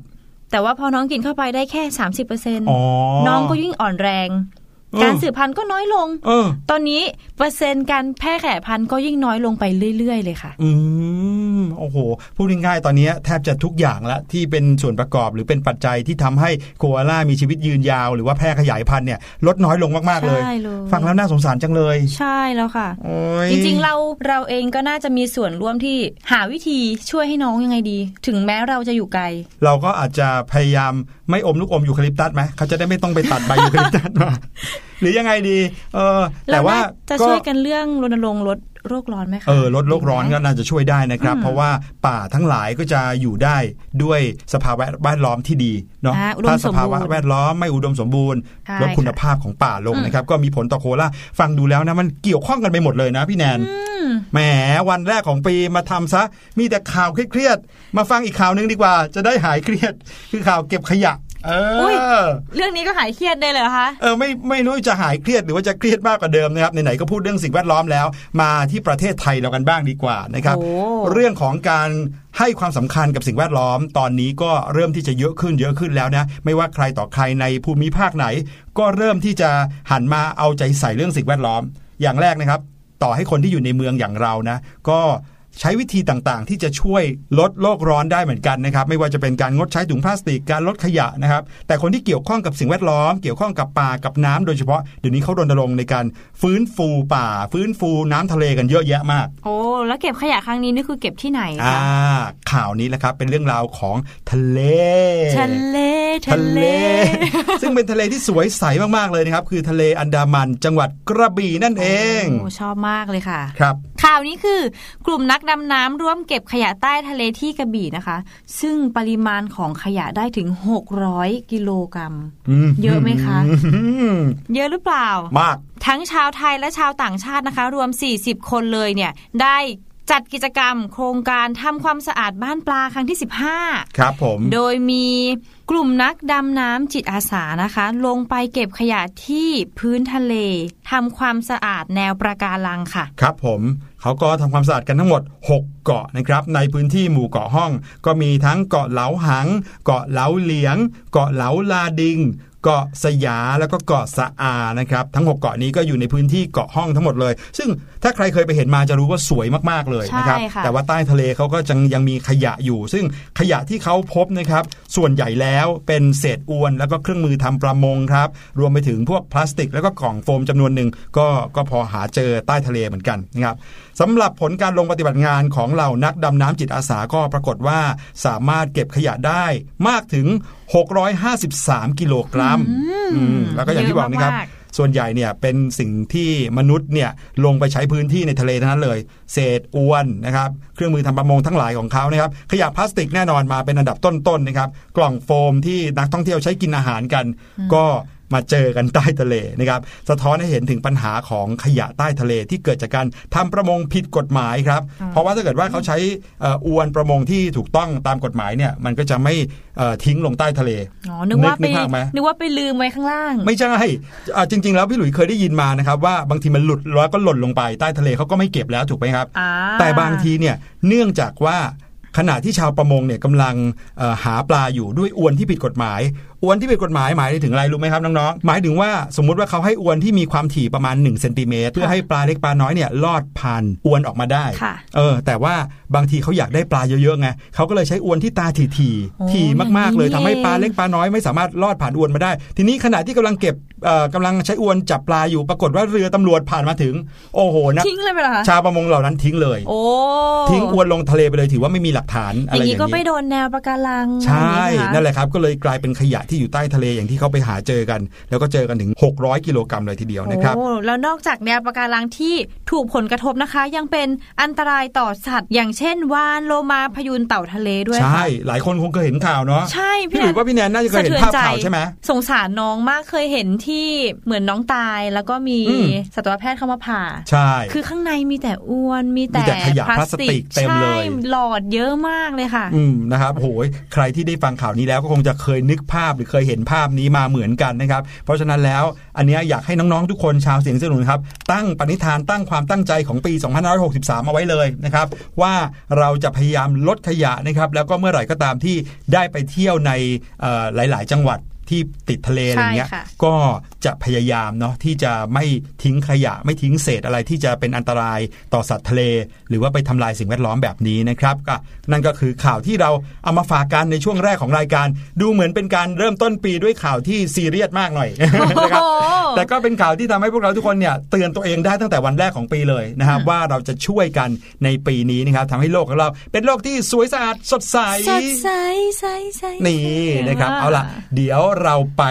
แต่ว่าพอน้องกินเข้าไปได้แค่30%อ๋อน้องก็ยิ่งอ่อนแรงเออ การสืบพันธุ์ก็น้อยลงเออตอนนี้เปอร์เซ็นต์การแพร่ขยายพันธุ์ก็ยิ่งน้อยลงไปเรื่อย ๆ เลยค่ะ อืมโอ้โห พูดง่ายๆ ตอนนี้แทบจะทุกอย่างละที่เป็นส่วนประกอบหรือเป็นปัจจัยที่ทำให้โคอาล่ามีชีวิตยืนยาว หรือว่าแพร่ขยายพันธุ์เนี่ยลดน้อยลงมากๆเลยใช่เลยฟังแล้วน่าสงสารจังเลย ใช่แล้วค่ะโอ้ยจริงๆ เราเราเองก็น่าจะมีส่วนร่วมที่หาวิธีช่วยให้น้องยังไงดี ถึงแม้เราจะอยู่ไกล เราก็อาจจะพยายามไม่อมลูกอมยูคาลิปตัสไหมเขาจะได้ไม่ต้องไปตัดใบยูคาลิปตัสมา หรือยังไงดี เออแต่ว่าเรน่จะช่วยกันเรื่องรณรงค์ลดโรคร้อนไหมคะเออลดโลกร้อนก็ดีไหมน่าจะช่วยได้นะครับอืมเพราะว่าป่าทั้งหลายก็จะอยู่ได้ด้วยสภาวะแวดล้อมที่ดีเนาะอ่าอุดมถ้าสสมบูรณ์ภาวะแวดล้อมไม่อุดมสมบูรณ์ใช่ลดคุณค่ะภาพของป่าลงอืมนะครับ ก็มีผลต่อโคอาล่าฟังดูแล้วนะมันเกี่ยวข้องกันไปหมดเลยนะพี่แนนอืมแหมวันแรกของปีมาทำซะ มีแต่ข่าวเครียดๆมาฟังอีกข่าวหนึงดีกว่า จะได้หายเครียด คือข่าวเก็บขยะ เอออยเรื่องนี้ก็หายเครียดได้เลยเหรอคะเออไม่ไม่รู้จะหายเครียดหรือว่าจะเครียดมากกว่าเดิมนะครับไหนๆก็พูดเรื่องสิ่งแวดล้อมแล้ว มาที่ประเทศไทยเรากันบ้างดีกว่านะครับโอ้เรื่องของการให้ความสำคัญกับสิ่งแวดล้อม ตอนนี้ก็เริ่มที่จะเยอะขึ้นเยอะขึ้นแล้วนะ ไม่ว่าใครต่อใครในภูมิภาคไหน ก็เริ่มที่จะหันมาเอาใจใส่เรื่องสิ่งแวดล้อม อย่างแรกนะครับ ต่อให้คนที่อยู่ในเมืองอย่างเรานะ ก็ ใช้วิธีต่างๆ ที่จะช่วยลดโลกร้อนได้เหมือนกันนะครับ ไม่ว่าจะเป็นการงดใช้ถุงพลาสติกการลดขยะนะครับ แต่คนที่เกี่ยวข้องกับสิ่งแวดล้อม เกี่ยวข้องกับป่ากับน้ำโดยเฉพาะเดี๋ยวนี้เขารณรงค์ในการฟื้นฟูป่า ฟื้นฟูน้ำทะเลกันเยอะแยะมาก โอ้แล้วเก็บขยะครั้งนี้นี่คือเก็บที่ไหนอ่าคะข่าวนี้แหละครับเป็นเรื่องราวของทะเลทะเลทะทะเลเล ซึ่งเป็นทะเลที่สวยใสมากๆเลยนะครับ คือทะเลอันดามันจังหวัดกระบี่นั่นเองโอ้ชอบมากเลยค่ะ ครับ ข่าวนี้คือกลุ่มนักดำน้ำร่วมเก็บขยะใต้ทะเลที่กระบี่นะคะ ซึ่งปริมาณของขยะได้ถึง 600 กิโลกรัม เยอะไหมคะ เยอะหรือเปล่า มาก ทั้งชาวไทยและชาวต่างชาตินะคะ รวม 40 คนเลยเนี่ย ได้จัดกิจกรรมโครงการทำความสะอาดบ้านปลาครั้งที่ 15 ครับผม โดยมีกลุ่มนักดำน้ำจิตอาสานะคะ ลงไปเก็บขยะที่พื้นทะเลทำความสะอาดแนวประการังค่ะ ครับผม เขาก็ทำความสะอาดกันทั้งหมด 6 เกาะนะครับในพื้นที่หมู่เกาะห้อง ก็มีทั้งเกาะเหลาหัง เกาะเหลาเหลียง เกาะเหลาลาดิง เกาะสยาแล้วก็เกาะสะอานะครับทั้ง 6 เกาะนี้ก็อยู่ในพื้นที่เกาะห้องทั้งหมดเลย ซึ่งถ้าใครเคยไปเห็นมาจะรู้ว่าสวยมากๆเลยนะครับใช่ค่ะแต่ว่าใต้ทะเลเขาก็จังยังมีขยะอยู่ ซึ่งขยะที่เขาพบนะครับส่วนใหญ่แล้วเป็นเศษอวน แล้วก็เครื่องมือทำประมงครับรวมไปถึงพวกพลาสติก แล้วก็กล่องโฟมจำนวนหนึ่งก็ก็พอหาเจอใต้ทะเลเหมือนกันนะครับสำหรับผลการลงปฏิบัติงานของเหล่านักดำน้ำจิตอาสาก็ปรากฏว่าสามารถเก็บขยะได้มากถึง 653 กิโลกรัมอืมแล้วก็อย่างที่บอกนะครับเยอะมากส่วนใหญ่เนี่ยเป็นสิ่งที่มนุษย์เนี่ยลงไปใช้พื้นที่ในทะเลเท่านั้นเลย เศษอวนนะครับ เครื่องมือทำประมงทั้งหลายของเขานะครับ ขยะพลาสติกแน่นอนมาเป็นอันดับต้นๆนะครับ กล่องโฟมที่นักท่องเที่ยวใช้กินอาหารกัน ก็ มาเจอกันใต้ทะเลนะครับสะท้อนให้เห็นถึงปัญหาของขยะใต้ทะเลที่เกิดจากการทำประมงผิดกฎหมายครับ เพราะว่าถ้าเกิดว่าเขาใช้เอ่ออวนประมงที่ถูกต้องตามกฎหมายเนี่ยมันก็จะไม่เอ่อทิ้งลงใต้ทะเลอ๋อนึกว่าไปนึกภาพไหมนึกว่าไปลืมไว้ข้างล่าง ไม่ใช่อ่าจริง ๆ แล้วพี่หลุยส์เคยได้ยินมานะครับว่าบางทีมันหลุดแล้วก็หล่นลงไปใต้ทะเลเขาก็ไม่เก็บแล้วถูกไหมครับอ่าแต่บางทีเนี่ยเนื่องจากว่าขณะที่ชาวประมงเนี่ยกำลังเอ่อหาปลาอยู่ด้วยอวนที่ผิดกฎหมาย อวนที่ผิดกฎหมายหมายถึงอะไรรู้ไหมครับน้องๆหมายถึงว่าสมมุติว่าเขาให้อวนที่มีความถี่ประมาณ1เซนติเมตรเพื่อให้ปลาเล็กปลาน้อยเนี่ยลอดผ่านอวนออกมาได้ค่ะเออแต่ว่าบางทีเขาอยากได้ปลาเยอะๆไงเขาก็เลยใช้อวนที่ตาถี่โอ้ๆถี่มากๆเลยอย่างนี้ทำให้ปลาเล็กปลาน้อยไม่สามารถลอดผ่านอวนมาได้ ทีนี้ขณะที่กำลังเก็บเอ่อกำลังใช้อวนจับปลาอยู่ปรากฏว่าเรือตำรวจผ่านมาถึง โอ้โหนะทิ้งเลยไปเหรอคะชาวประมงเหล่านั้นทิ้งเลยโอ้ทิ้งอวนลงทะเลไปเลยถือว่าไม่มีหลักฐานอะอไรย่างอนี้ย่างก็ไปนี้โดนแนวปะการังใช่อย่างนี้นั่นไหมคะแหละครับก็เลยกลายเป็นขยะที่อยู่ใต้ทะเลอย่างที่เขาไปหาเจอกัน แล้วก็เจอกันถึง 600 กิโลกรัมเลยทีเดียวนะครับโอ้แล้วนอกจากแนวปะการังที่ถูกผลกระทบนะคะ ยังเป็นอันตรายต่อสัตว์ อย่างเช่นวานโลมาพยูนเต่าทะเลด้วยใช่ค่ะหลายคนคงเคยเห็นข่าวเนาะใช่พี่หลุยส์ว่าพี่แนนน่าจะเคยเห็นภาพข่าวใช่ไหมสงสารน้องมากเคยเห็นที่เหมือนน้องตายแล้วก็มีอืมสัตวแพทย์เข้ามาผ่าใช่คือข้างในมีแต่อ้วนมีแต่มีแต่ขยะพลาสติกเต็มเลยใช่หลอดเยอะมากเลยค่ะ อืมนะครับโหยใครที่ได้ฟังข่าวนี้แล้วก็คงจะเคยนึกภาพหรือเคยเห็นภาพนี้มาเหมือนกันนะครับ เพราะฉะนั้นแล้วอันเนี้ยอยากให้น้องๆทุกคนชาวเสียงสนุนครับ ตั้งปณิธานตั้งความตั้งใจของปี 2563 เอาไว้เลยนะครับ ว่าเราจะพยายามลดขยะนะครับ แล้วก็เมื่อไหร่ก็ตามที่ได้ไปเที่ยวในเอ่อหลาย ๆ จังหวัดที่ติดทะเลอะไรเงี้ยใช่ค่ะก็ จะพยายามเนาะที่จะไม่ทิ้งขยะ ไม่ทิ้งเศษอะไรที่จะเป็นอันตรายต่อสัตว์ทะเล หรือว่าไปทำลายสิ่งแวดล้อมแบบนี้นะครับก็นั่นก็คือข่าวที่เราเอามาฝากกันในช่วงแรกของรายการ ดูเหมือนเป็นการเริ่มต้นปีด้วยข่าวที่ซีเรียสมากหน่อยนะครับโอ้โหแต่ก็เป็นข่าวที่ทำให้พวกเราทุกคนเนี่ยเตือนตัวเองได้ตั้งแต่วันแรกของปีเลยนะครับว่าเราจะช่วยกันในปีนี้นะครับทำให้โลกของเราเป็นโลกที่สวยสะอาดสดใสสดใสใสใสนี่นะครับเอาล่ะเดี๋ยวเราไป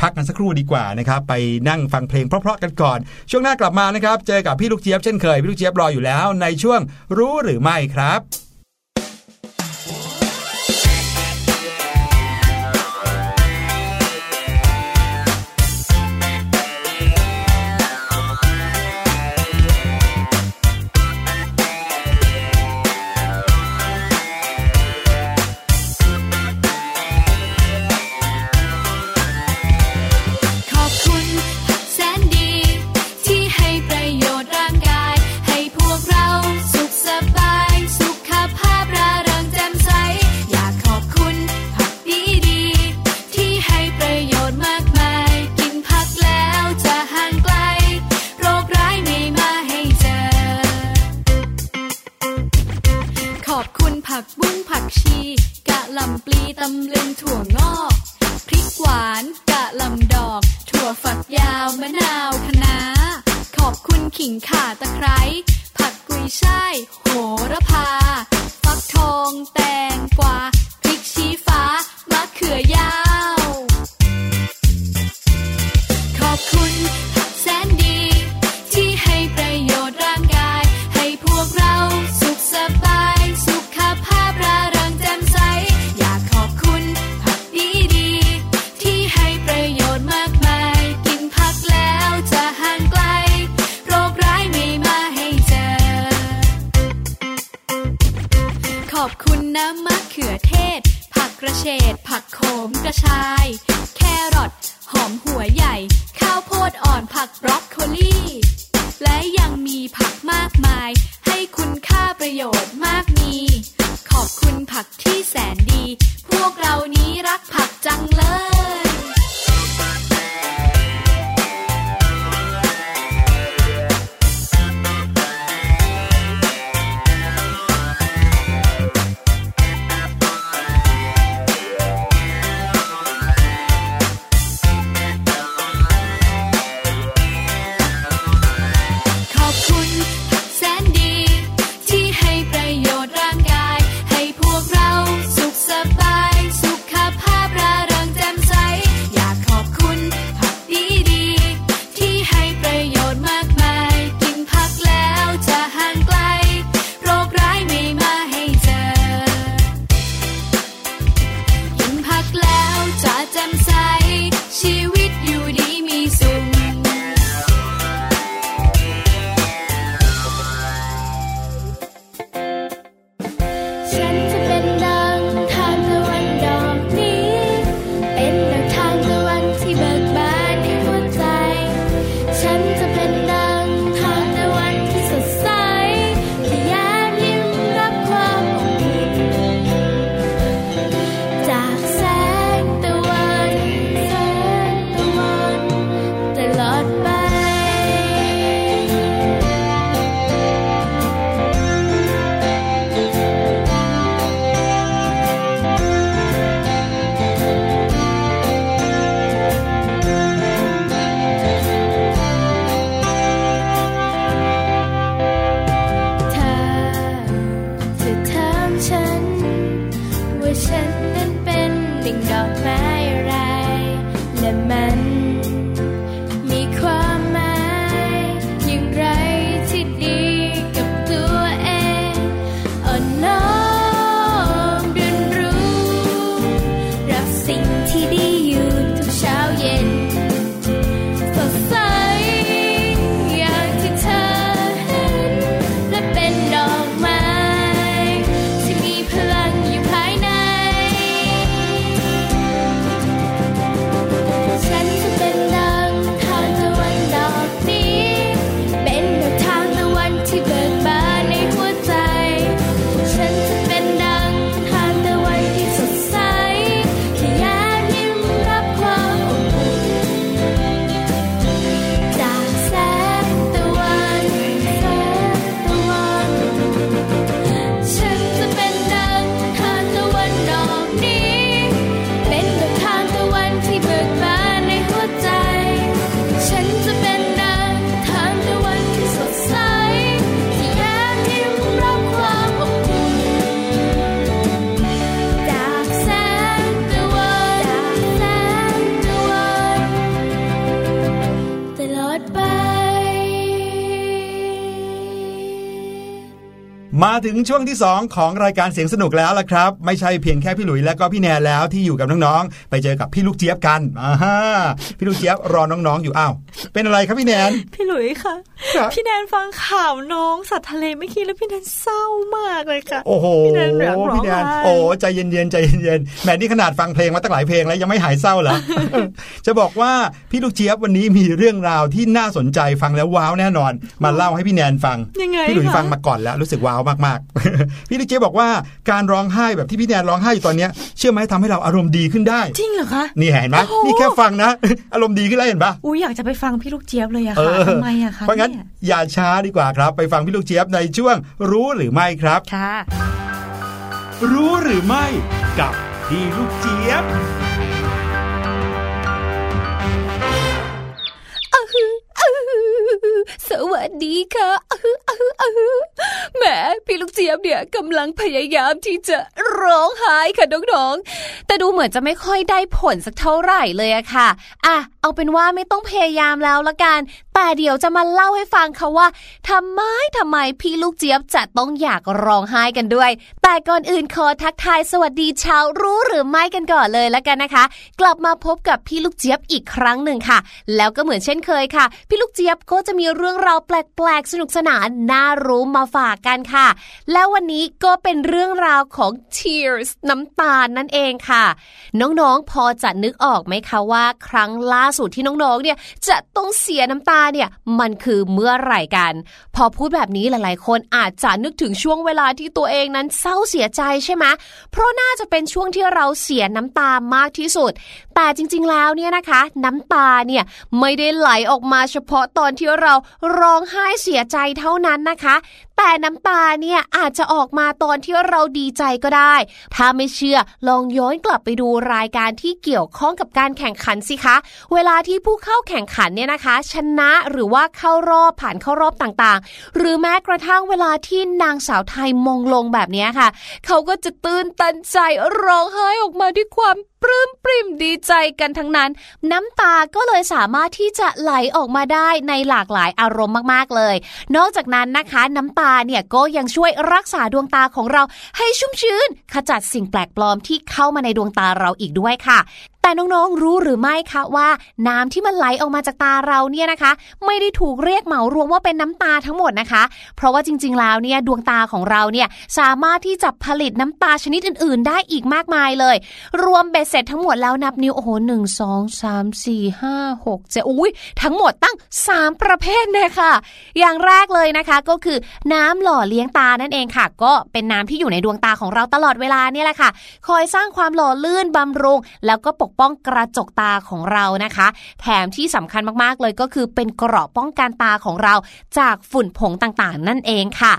พักกันสักครู่ดีกว่านะครับไปนั่งฟังเพลงเพราะๆกันก่อน ช่วงหน้ากลับมานะครับ เจอกับพี่ลูกเจี๊ยบเช่นเคย พี่ลูกเจี๊ยบรออยู่แล้ว ในช่วงรู้หรือไม่ครับ มาถึงช่วงที่ 2 ของรายการเสียงสนุกแล้วล่ะครับ ไม่ใช่เพียงแค่พี่หลุยและก็พี่แนนแล้วที่อยู่กับน้องๆไปเจอกับพี่ลูกเจี๊ยบกันอ่าฮะพี่ลูกเจี๊ยบรอน้องๆอยู่อ้าวเป็นอะไรครับพี่แนนพี่หลุยส์ค่ะ ครับ พี่แนนฟังข่าวน้องสัตว์ทะเลไม่คิดแล้วพี่แนนเศร้ามากเลยค่ะ โอ้โหพี่แนนอยากร้องพี่แนนไห้โอ้ใจเย็นๆใจเย็นๆแหมนี่ขนาดฟังเพลงมาตั้งหลายเพลงแล้วยังไม่หายเศร้าเหรอ จะบอกว่าพี่ลูกเจี๊ยบวันนี้มีเรื่องราวที่น่าสนใจฟังแล้วว้าวแน่นอน มาเล่าให้พี่แนนฟังยังไงพี่หลุยคะ ฟังมาก่อนแล้วรู้สึกว้าวมากๆ พี่ลูกเจี๊ยบบอกว่าการร้องไห้แบบที่พี่แนนร้องไห้อยู่ตอนเนี้ยเชื่อไหมทำให้เราอารมณ์ดีขึ้นได้ จริงเหรอคะนี่เห็นไหมโอ้โหนี่แค่ฟังนะ อารมณ์ดีขึ้นแล้วเห็นปะอุ้ยอยากจะไปฟังพี่ลูกเจี๊ยบเลยอะเอค่ะอทำไมอะคะเพราะงั้นเนี่ยอย่าช้าดีกว่าครับ ไปฟังพี่ลูกเจี๊ยบในช่วงรู้หรือไม่ครับค่ะรู้หรือไม่กับพี่ลูกเจี๊ยบ สวัสดีค่ะแหมพี่ลูกเจี๊ยบเนี่ยกำลังพยายามที่จะร้องไห้ค่ะน้องๆ แต่ดูเหมือนจะไม่ค่อยได้ผลสักเท่าไหร่เลยอะค่ะ อะ เอาเป็นว่าไม่ต้องพยายามแล้วละกัน แต่เดี๋ยวจะมาเล่าให้ฟังค่ะว่าทำไมทำไมพี่ลูกเจี๊ยบจะต้องอยากร้องไห้กันด้วย แต่ก่อนอื่นขอทักทายสวัสดีชาวรู้หรือไม่กันก่อนเลยละกันนะคะ กลับมาพบกับพี่ลูกเจี๊ยบอีกครั้งหนึ่งค่ะ แล้วก็เหมือนเช่นเคยค่ะ พี่ลูกเจี๊ยบก็จะมีเรื่องราวแปลกๆ สนุกสนานน่ารู้มาฝากกันค่ะ แล้ววันนี้ก็เป็นเรื่องราวของ tears น้ำตาลนั่นเองค่ะ น้องๆ พอจะนึกออกไหมคะว่า ครั้งล่าสุดที่น้องๆ เนี่ยจะต้องเสียน้ำตาเนี่ยมันคือเมื่อไหร่กัน พอพูดแบบนี้หลายๆ คนอาจจะนึกถึงช่วงเวลาที่ตัวเองนั้นเศร้าเสียใจใช่ไหมเพราะน่าจะเป็นช่วงที่เราเสียน้ำตามากที่สุด แต่จริงๆ แล้วเนี่ยนะคะ น้ำตาเนี่ยไม่ได้ไหลออกมาเฉพาะตอนที่เราร้องไห้เสียใจเท่านั้นนะคะแต่น้ำตาเนี่ยอาจจะออกมาตอนที่เราดีใจก็ได้ ถ้าไม่เชื่อลองย้อนกลับไปดูรายการที่เกี่ยวข้องกับการแข่งขันสิคะ เวลาที่ผู้เข้าแข่งขันเนี่ยนะคะ ชนะหรือว่าเข้ารอบผ่านเข้ารอบต่างๆ หรือแม้กระทั่งเวลาที่นางสาวไทยมงลงแบบนี้ค่ะ เขาก็จะตื่นตันใจร้องไห้ออกมาด้วยความปลื้มปริ่มดีใจกันทั้งนั้น น้ำตาก็เลยสามารถที่จะไหลออกมาได้ในหลากหลายอารมณ์มากๆเลย นอกจากนั้นนะคะ น้ำตาเนี่ยก็ยังช่วยรักษาดวงตาของเราให้ชุ่มชื้น ขจัดสิ่งแปลกปลอมที่เข้ามาในดวงตาเราอีกด้วยค่ะ แต่น้องๆรู้หรือไม่คะว่า น้ำที่มันไหลออกมาจากตาเราเนี่ยนะคะ ไม่ได้ถูกเรียกเหมารวมว่าเป็นน้ำตาทั้งหมดนะคะ เพราะว่าจริง ๆ แล้วเนี่ยดวงตาของเราเนี่ยสามารถที่จะผลิตน้ำตาชนิดอื่น ๆ ได้อีกมากมายเลย รวมเบ็ดเสร็จทั้งหมดแล้วนับนิ้วโอ้โหหนึ่งสองสามสี่ห้าหกเจ็ดอุ้ยทั้งหมดตั้ง 3 ประเภทเลยค่ะ อย่างแรกเลยนะคะก็คือน้ำหล่อเลี้ยงตานั่นเองค่ะ ก็เป็นน้ำที่อยู่ในดวงตาของเราตลอดเวลาเนี่ยแหละค่ะ คอยสร้างความหล่อลื่นบำรุง แล้วก็ปกป้องกระจกตาของเรานะคะ แถมที่สำคัญมากๆเลยก็คือเป็นเกราะป้องกันตาของเราจากฝุ่นผงต่างๆ นั่นเองค่ะ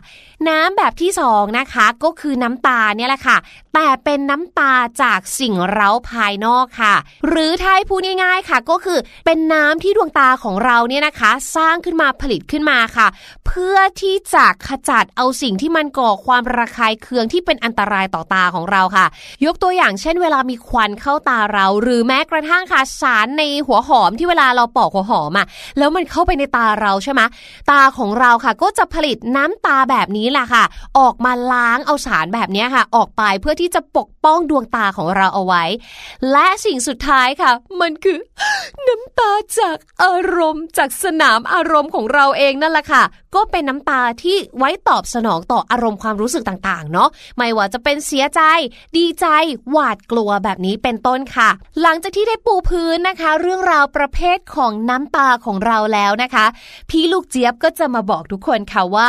น้ำแบบที่สองนะคะก็คือน้ำตาเนี่ยแหละค่ะ แต่เป็นน้ำตาจากสิ่งเร้าภายนอกค่ะ หรือถ้าพูดง่ายๆค่ะ ก็คือเป็นน้ำที่ดวงตาของเราเนี่ยนะคะ สร้างขึ้นมาผลิตขึ้นมาค่ะ เพื่อที่จะขจัดเอาสิ่งที่มันก่อความระคายเคืองที่เป็นอันตรายต่อตาของเราค่ะ ยกตัวอย่างเช่น เวลามีควันเข้าตาเรา หรือแม้กระทั่งค่ะสารในหัวหอมที่เวลาเราปอกหัวหอมอะแล้วมันเข้าไปในตาเราใช่ไหมตาของเราค่ะ ก็จะผลิตน้ำตาแบบนี้แหละค่ะ ออกมาล้างเอาสารแบบนี้ค่ะ ออกไปเพื่อที่จะปกป้องดวงตาของเราเอาไว้ และสิ่งสุดท้ายค่ะ มันคือน้ำตาจากอารมณ์จากสนามอารมณ์ของเราเองนั่นแหละค่ะ ก็เป็นน้ำตาที่ไว้ตอบสนองต่ออารมณ์ความรู้สึกต่างๆ เนาะไม่ว่าจะเป็นเสียใจ ดีใจ หวาดกลัวแบบนี้เป็นต้นค่ะ หลังจากที่ได้ปูพื้นนะคะ เรื่องราวประเภทของน้ำตาของเราแล้วนะคะ พี่ลูกเจี๊ยบก็จะมาบอกทุกคนค่ะว่า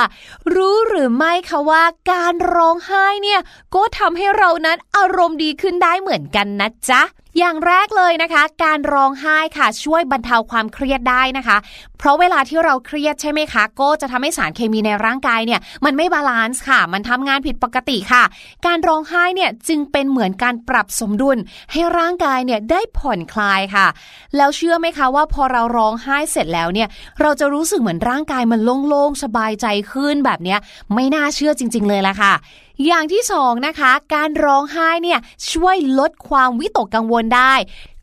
รู้หรือไม่คะว่าการร้องไห้เนี่ย ก็ทำให้เรานั้นอารมณ์ดีขึ้นได้เหมือนกันนะจ๊ะ อย่างแรกเลยนะคะ การร้องไห้ค่ะช่วยบรรเทาความเครียดได้นะคะ เพราะเวลาที่เราเครียดใช่ไหมคะ ก็จะทำให้สารเคมีในร่างกายเนี่ย มันไม่ balance ค่ะ มันทำงานผิดปกติค่ะ การร้องไห้เนี่ยจึงเป็นเหมือนการปรับสมดุล ให้ร่างกายเนี่ยได้ผ่อนคลายค่ะ แล้วเชื่อไหมคะว่าพอเราร้องไห้เสร็จแล้วเนี่ย เราจะรู้สึกเหมือนร่างกายมันโล่งๆสบายใจขึ้นแบบเนี้ยไม่น่าเชื่อจริง ๆ เลยละค่ะ อย่างที่สองนะคะ การร้องไห้เนี่ยช่วยลดความวิตกกังวลได้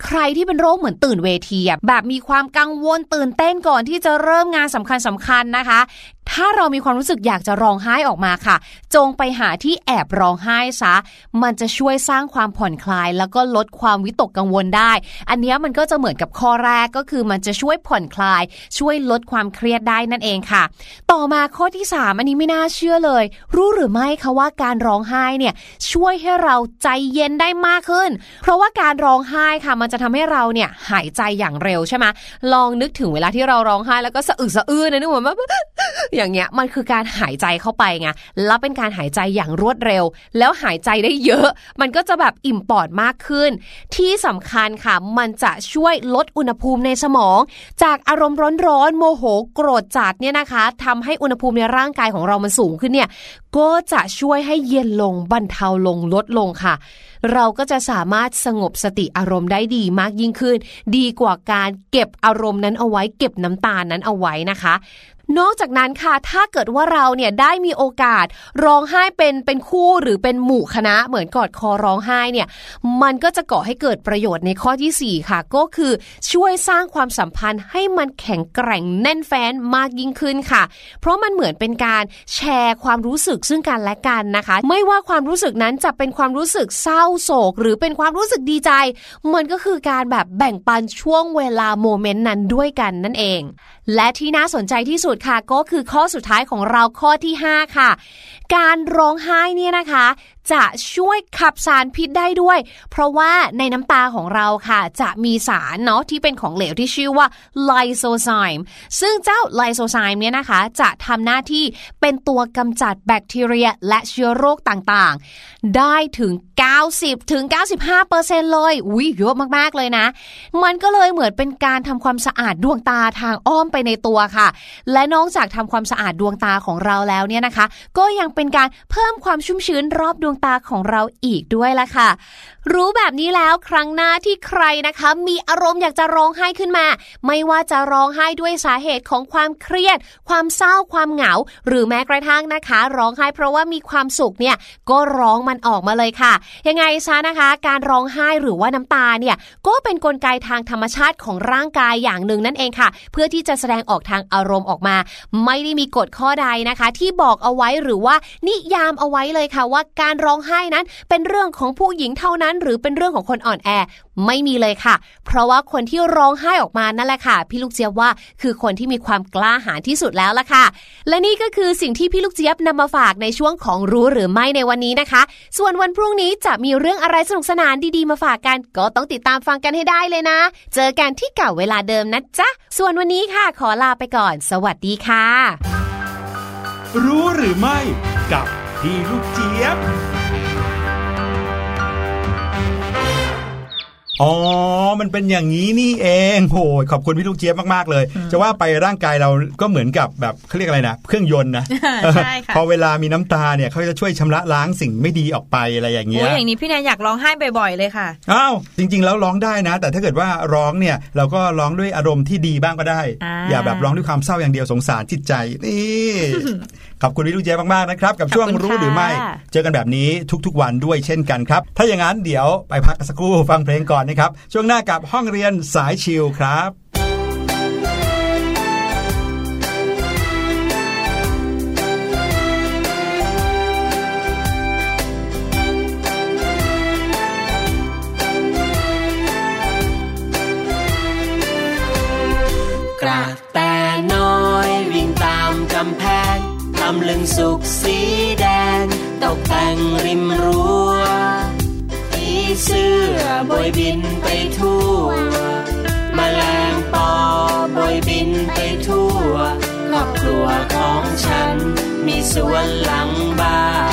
ใครที่เป็นโรคเหมือนตื่นเวทีแบบมีความกังวลตื่นเต้นก่อนที่จะเริ่มงานสำคัญสำคัญนะคะ ถ้าเรามีความรู้สึกอยากจะร้องไห้ออกมาค่ะ จงไปหาที่แอบร้องไห้ซะ มันจะช่วยสร้างความผ่อนคลาย แล้วก็ลดความวิตกกังวลได้ อันนี้มันก็จะเหมือนกับข้อแรกก็คือมันจะช่วยผ่อนคลาย ช่วยลดความเครียดได้นั่นเองค่ะ ต่อมาข้อที่ 3 อันนี้ไม่น่าเชื่อเลย รู้หรือไม่คะว่าการร้องไห้เนี่ยช่วยให้เราใจเย็นได้มากขึ้น เพราะว่าการร้องไห้ค่ะมันจะทำให้เราเนี่ยหายใจอย่างเร็วใช่ไหมลองนึกถึงเวลาที่เราร้องไห้แล้วก็สะอึกสะอื้นนะนึกเหมือนว่าอย่างเงี้ยมันคือการหายใจเข้าไปไงแล้วเป็นการหายใจอย่างรวดเร็ว แล้วหายใจได้เยอะ มันก็จะแบบอิ่มปอดมากขึ้น ที่สำคัญค่ะมันจะช่วยลดอุณหภูมิในสมอง จากอารมณ์ร้อนๆโมโหโกรธจัดเนี่ยนะคะทำให้อุณหภูมิในร่างกายของเรามันสูงขึ้นเนี่ย ก็จะช่วยให้เย็นลงบรรเทาลงลดลงค่ะ เราก็จะสามารถสงบสติอารมณ์ได้ดีมากยิ่งขึ้น ดีกว่าการเก็บอารมณ์นั้นเอาไว้ เก็บน้ำตาลนั้นเอาไว้นะคะนอกจากนั้นค่ะ ถ้าเกิดว่าเราเนี่ยได้มีโอกาสร้องไห้เป็นเป็นคู่หรือเป็นหมู่คณะเหมือนกอดคอร้องไห้เนี่ย มันก็จะก่อให้เกิดประโยชน์ในข้อทีสี่ 4 ค่ะ ก็คือช่วยสร้างความสัมพันธ์ให้มันแข็งแกร่งแน่นแฟ้นมากยิ่งขึ้นค่ะ เพราะมันเหมือนเป็นการแชร์ความรู้สึกซึ่งกันและกันนะคะ ไม่ว่าความรู้สึกนั้นจะเป็นความรู้สึกเศร้าโศก หรือเป็นความรู้สึกดีใจ มันก็คือการแบบแบ่งปันช่วงเวลา moment นั้นด้วยกันนั่นเอง และที่น่าสนใจที่สุดค่ะก็คือข้อสุดท้ายของเราข้อที่ 5 ค่ะ การร้องไห้เนี่ยนะคะจะช่วยขับสารพิษได้ด้วย เพราะว่าในน้ำตาของเราค่ะ จะมีสารเนาะที่เป็นของเหลวที่ชื่อว่าไลโซไซม์ซึ่งเจ้าไลโซไซม์เนี่ยนะคะ จะทำหน้าที่เป็นตัวกำจัดแบคทีเรียและเชื้อโรคต่างๆ ได้ถึง 90ถึง95%เลยอุ้ยเยอะมากๆเลยนะ มันก็เลยเหมือนเป็นการทำความสะอาดดวงตาทางอ้อมไปในตัวค่ะ และนอกจากทำความสะอาดดวงตาของเราแล้วเนี่ยนะคะ ก็ยังเป็นการเพิ่มความชุ่มชื้นรอบดวงตาของเราอีกด้วยละค่ะ รู้แบบนี้แล้วครั้งหน้าที่ใครนะคะ มีอารมณ์อยากจะร้องไห้ขึ้นมา ไม่ว่าจะร้องไห้ด้วยสาเหตุของความเครียด ความเศร้าความเหงา หรือแม้กระทั่งนะคะ ร้องไห้เพราะว่ามีความสุขเนี่ยก็ร้องมันออกมาเลยค่ะ ยังไงซะนะคะ การร้องไห้หรือว่าน้ำตาเนี่ยก็เป็นนกลไกทางธรรมชาติของร่างกายอย่างหนึ่งนั่นเองค่ะ เพื่อที่จะแสดงออกทางอารมณ์ออกมา ไม่ได้มีกฎข้อใดนะคะ ที่บอกเอาไว้หรือว่านิยามเอาไว้เลยค่ะว่าการร้องไห้นั้น เป็นเรื่องของผู้หญิงเท่านั้น หรือเป็นเรื่องของคนอ่อนแอ ไม่มีเลยค่ะ เพราะว่าคนที่ร้องไห้ออกมานั่นแหละค่ะ พี่ลูกเจี๊ยบว่าคือคนที่มีความกล้าหาญที่สุดแล้วล่ะค่ะ และนี่ก็คือสิ่งที่พี่ลูกเจี๊ยบนำมาฝากในช่วงของรู้หรือไม่ในวันนี้นะคะ ส่วนวันพรุ่งนี้จะมีเรื่องอะไรสนุกสนานดีๆมาฝากกัน ก็ต้องติดตามฟังกันให้ได้เลยนะ เจอกันที่เก่าเวลาเดิมนะจ๊ะ ส่วนวันนี้ค่ะ ขอลาไปก่อน สวัสดีค่ะ รู้หรือไม่กับ พี่ลูกเจี๊ยบ อ๋อ มันเป็นอย่างนี้นี่เอง โหยขอบคุณพี่ลูกเจี๊ยบมาก ๆ เลย จะว่าไปร่างกายเราก็เหมือนกับแบบเขาเรียกอะไรนะ เครื่องยนต์นะ ใช่ค่ะ พอเวลามีน้ำตาเนี่ยเขาจะช่วยชำระล้างสิ่งไม่ดีออกไปอะไรอย่างเงี้โอ้ยยอย่างนี้พี่แนนอยากร้องไห้บ่อยๆเลยค่ะ อ้าว จริง ๆ แล้วร้องได้นะ แต่ถ้าเกิดว่าร้องเนี่ยเราก็ร้องด้วยอารมณ์ที่ดีบ้างก็ได้อ่าอย่าแบบร้องด้วยความเศร้าอย่างเดียวสงสารจิตใจ นี่ ขอบคุณพี่ลูกเจี๊ยบมากๆนะครับกับช่วงขอบคุณรู้หรือไม่ค่ะเจอกันแบบนี้ทุกๆวันด้วยเช่นกันครับ ถ้าอย่างนั้นเดี๋ยวไปพักกันสักครู่ฟังเพลงก่อนนะครับ ช่วงหน้ากับห้องเรียนสายชิลครับกระำลึงสุกสีแดงตกแต่งริมรั้วผีเสื้อบอยบินไปทั่วมแมลงปอบอยบินไปทั่วครอบครัวของฉันมีสวนหลังบ้าน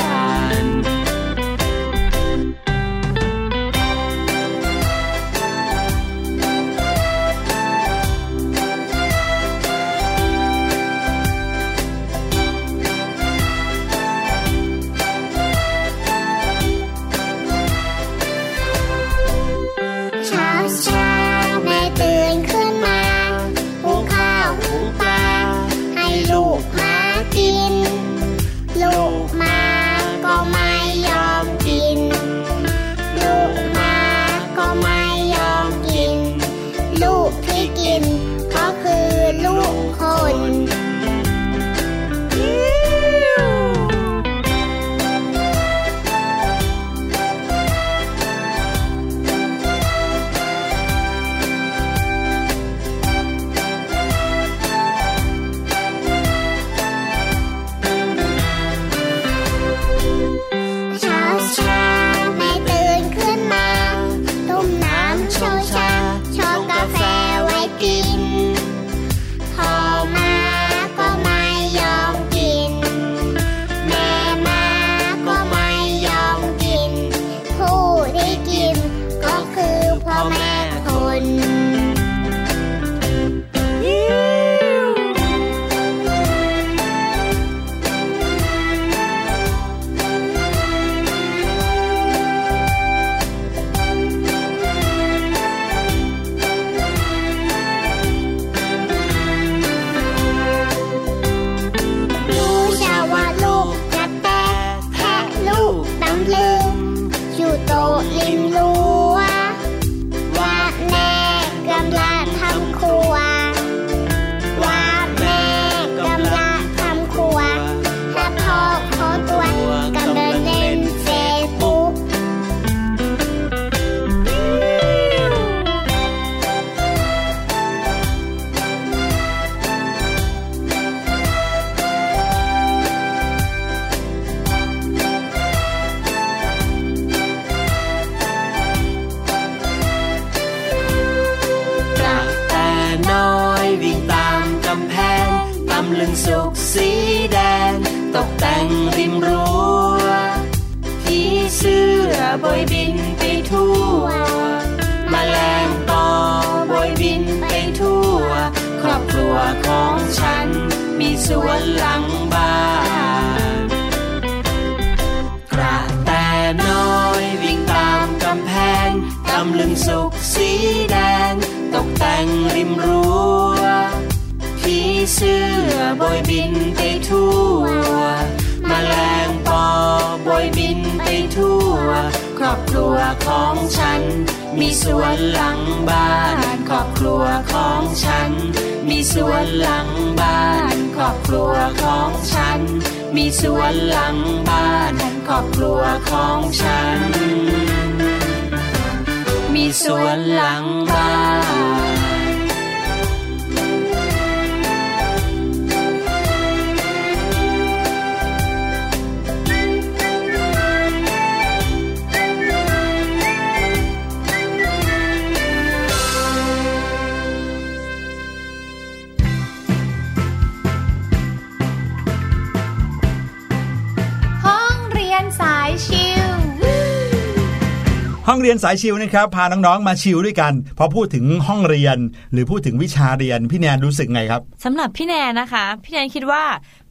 สายชิวนะครับพาน้องๆมาชิวด้วยกัน พอพูดถึงห้องเรียน หรือพูดถึงวิชาเรียนพี่แนนรู้สึกไงครับสำหรับพี่แนนนะคะ พี่แนนคิดว่า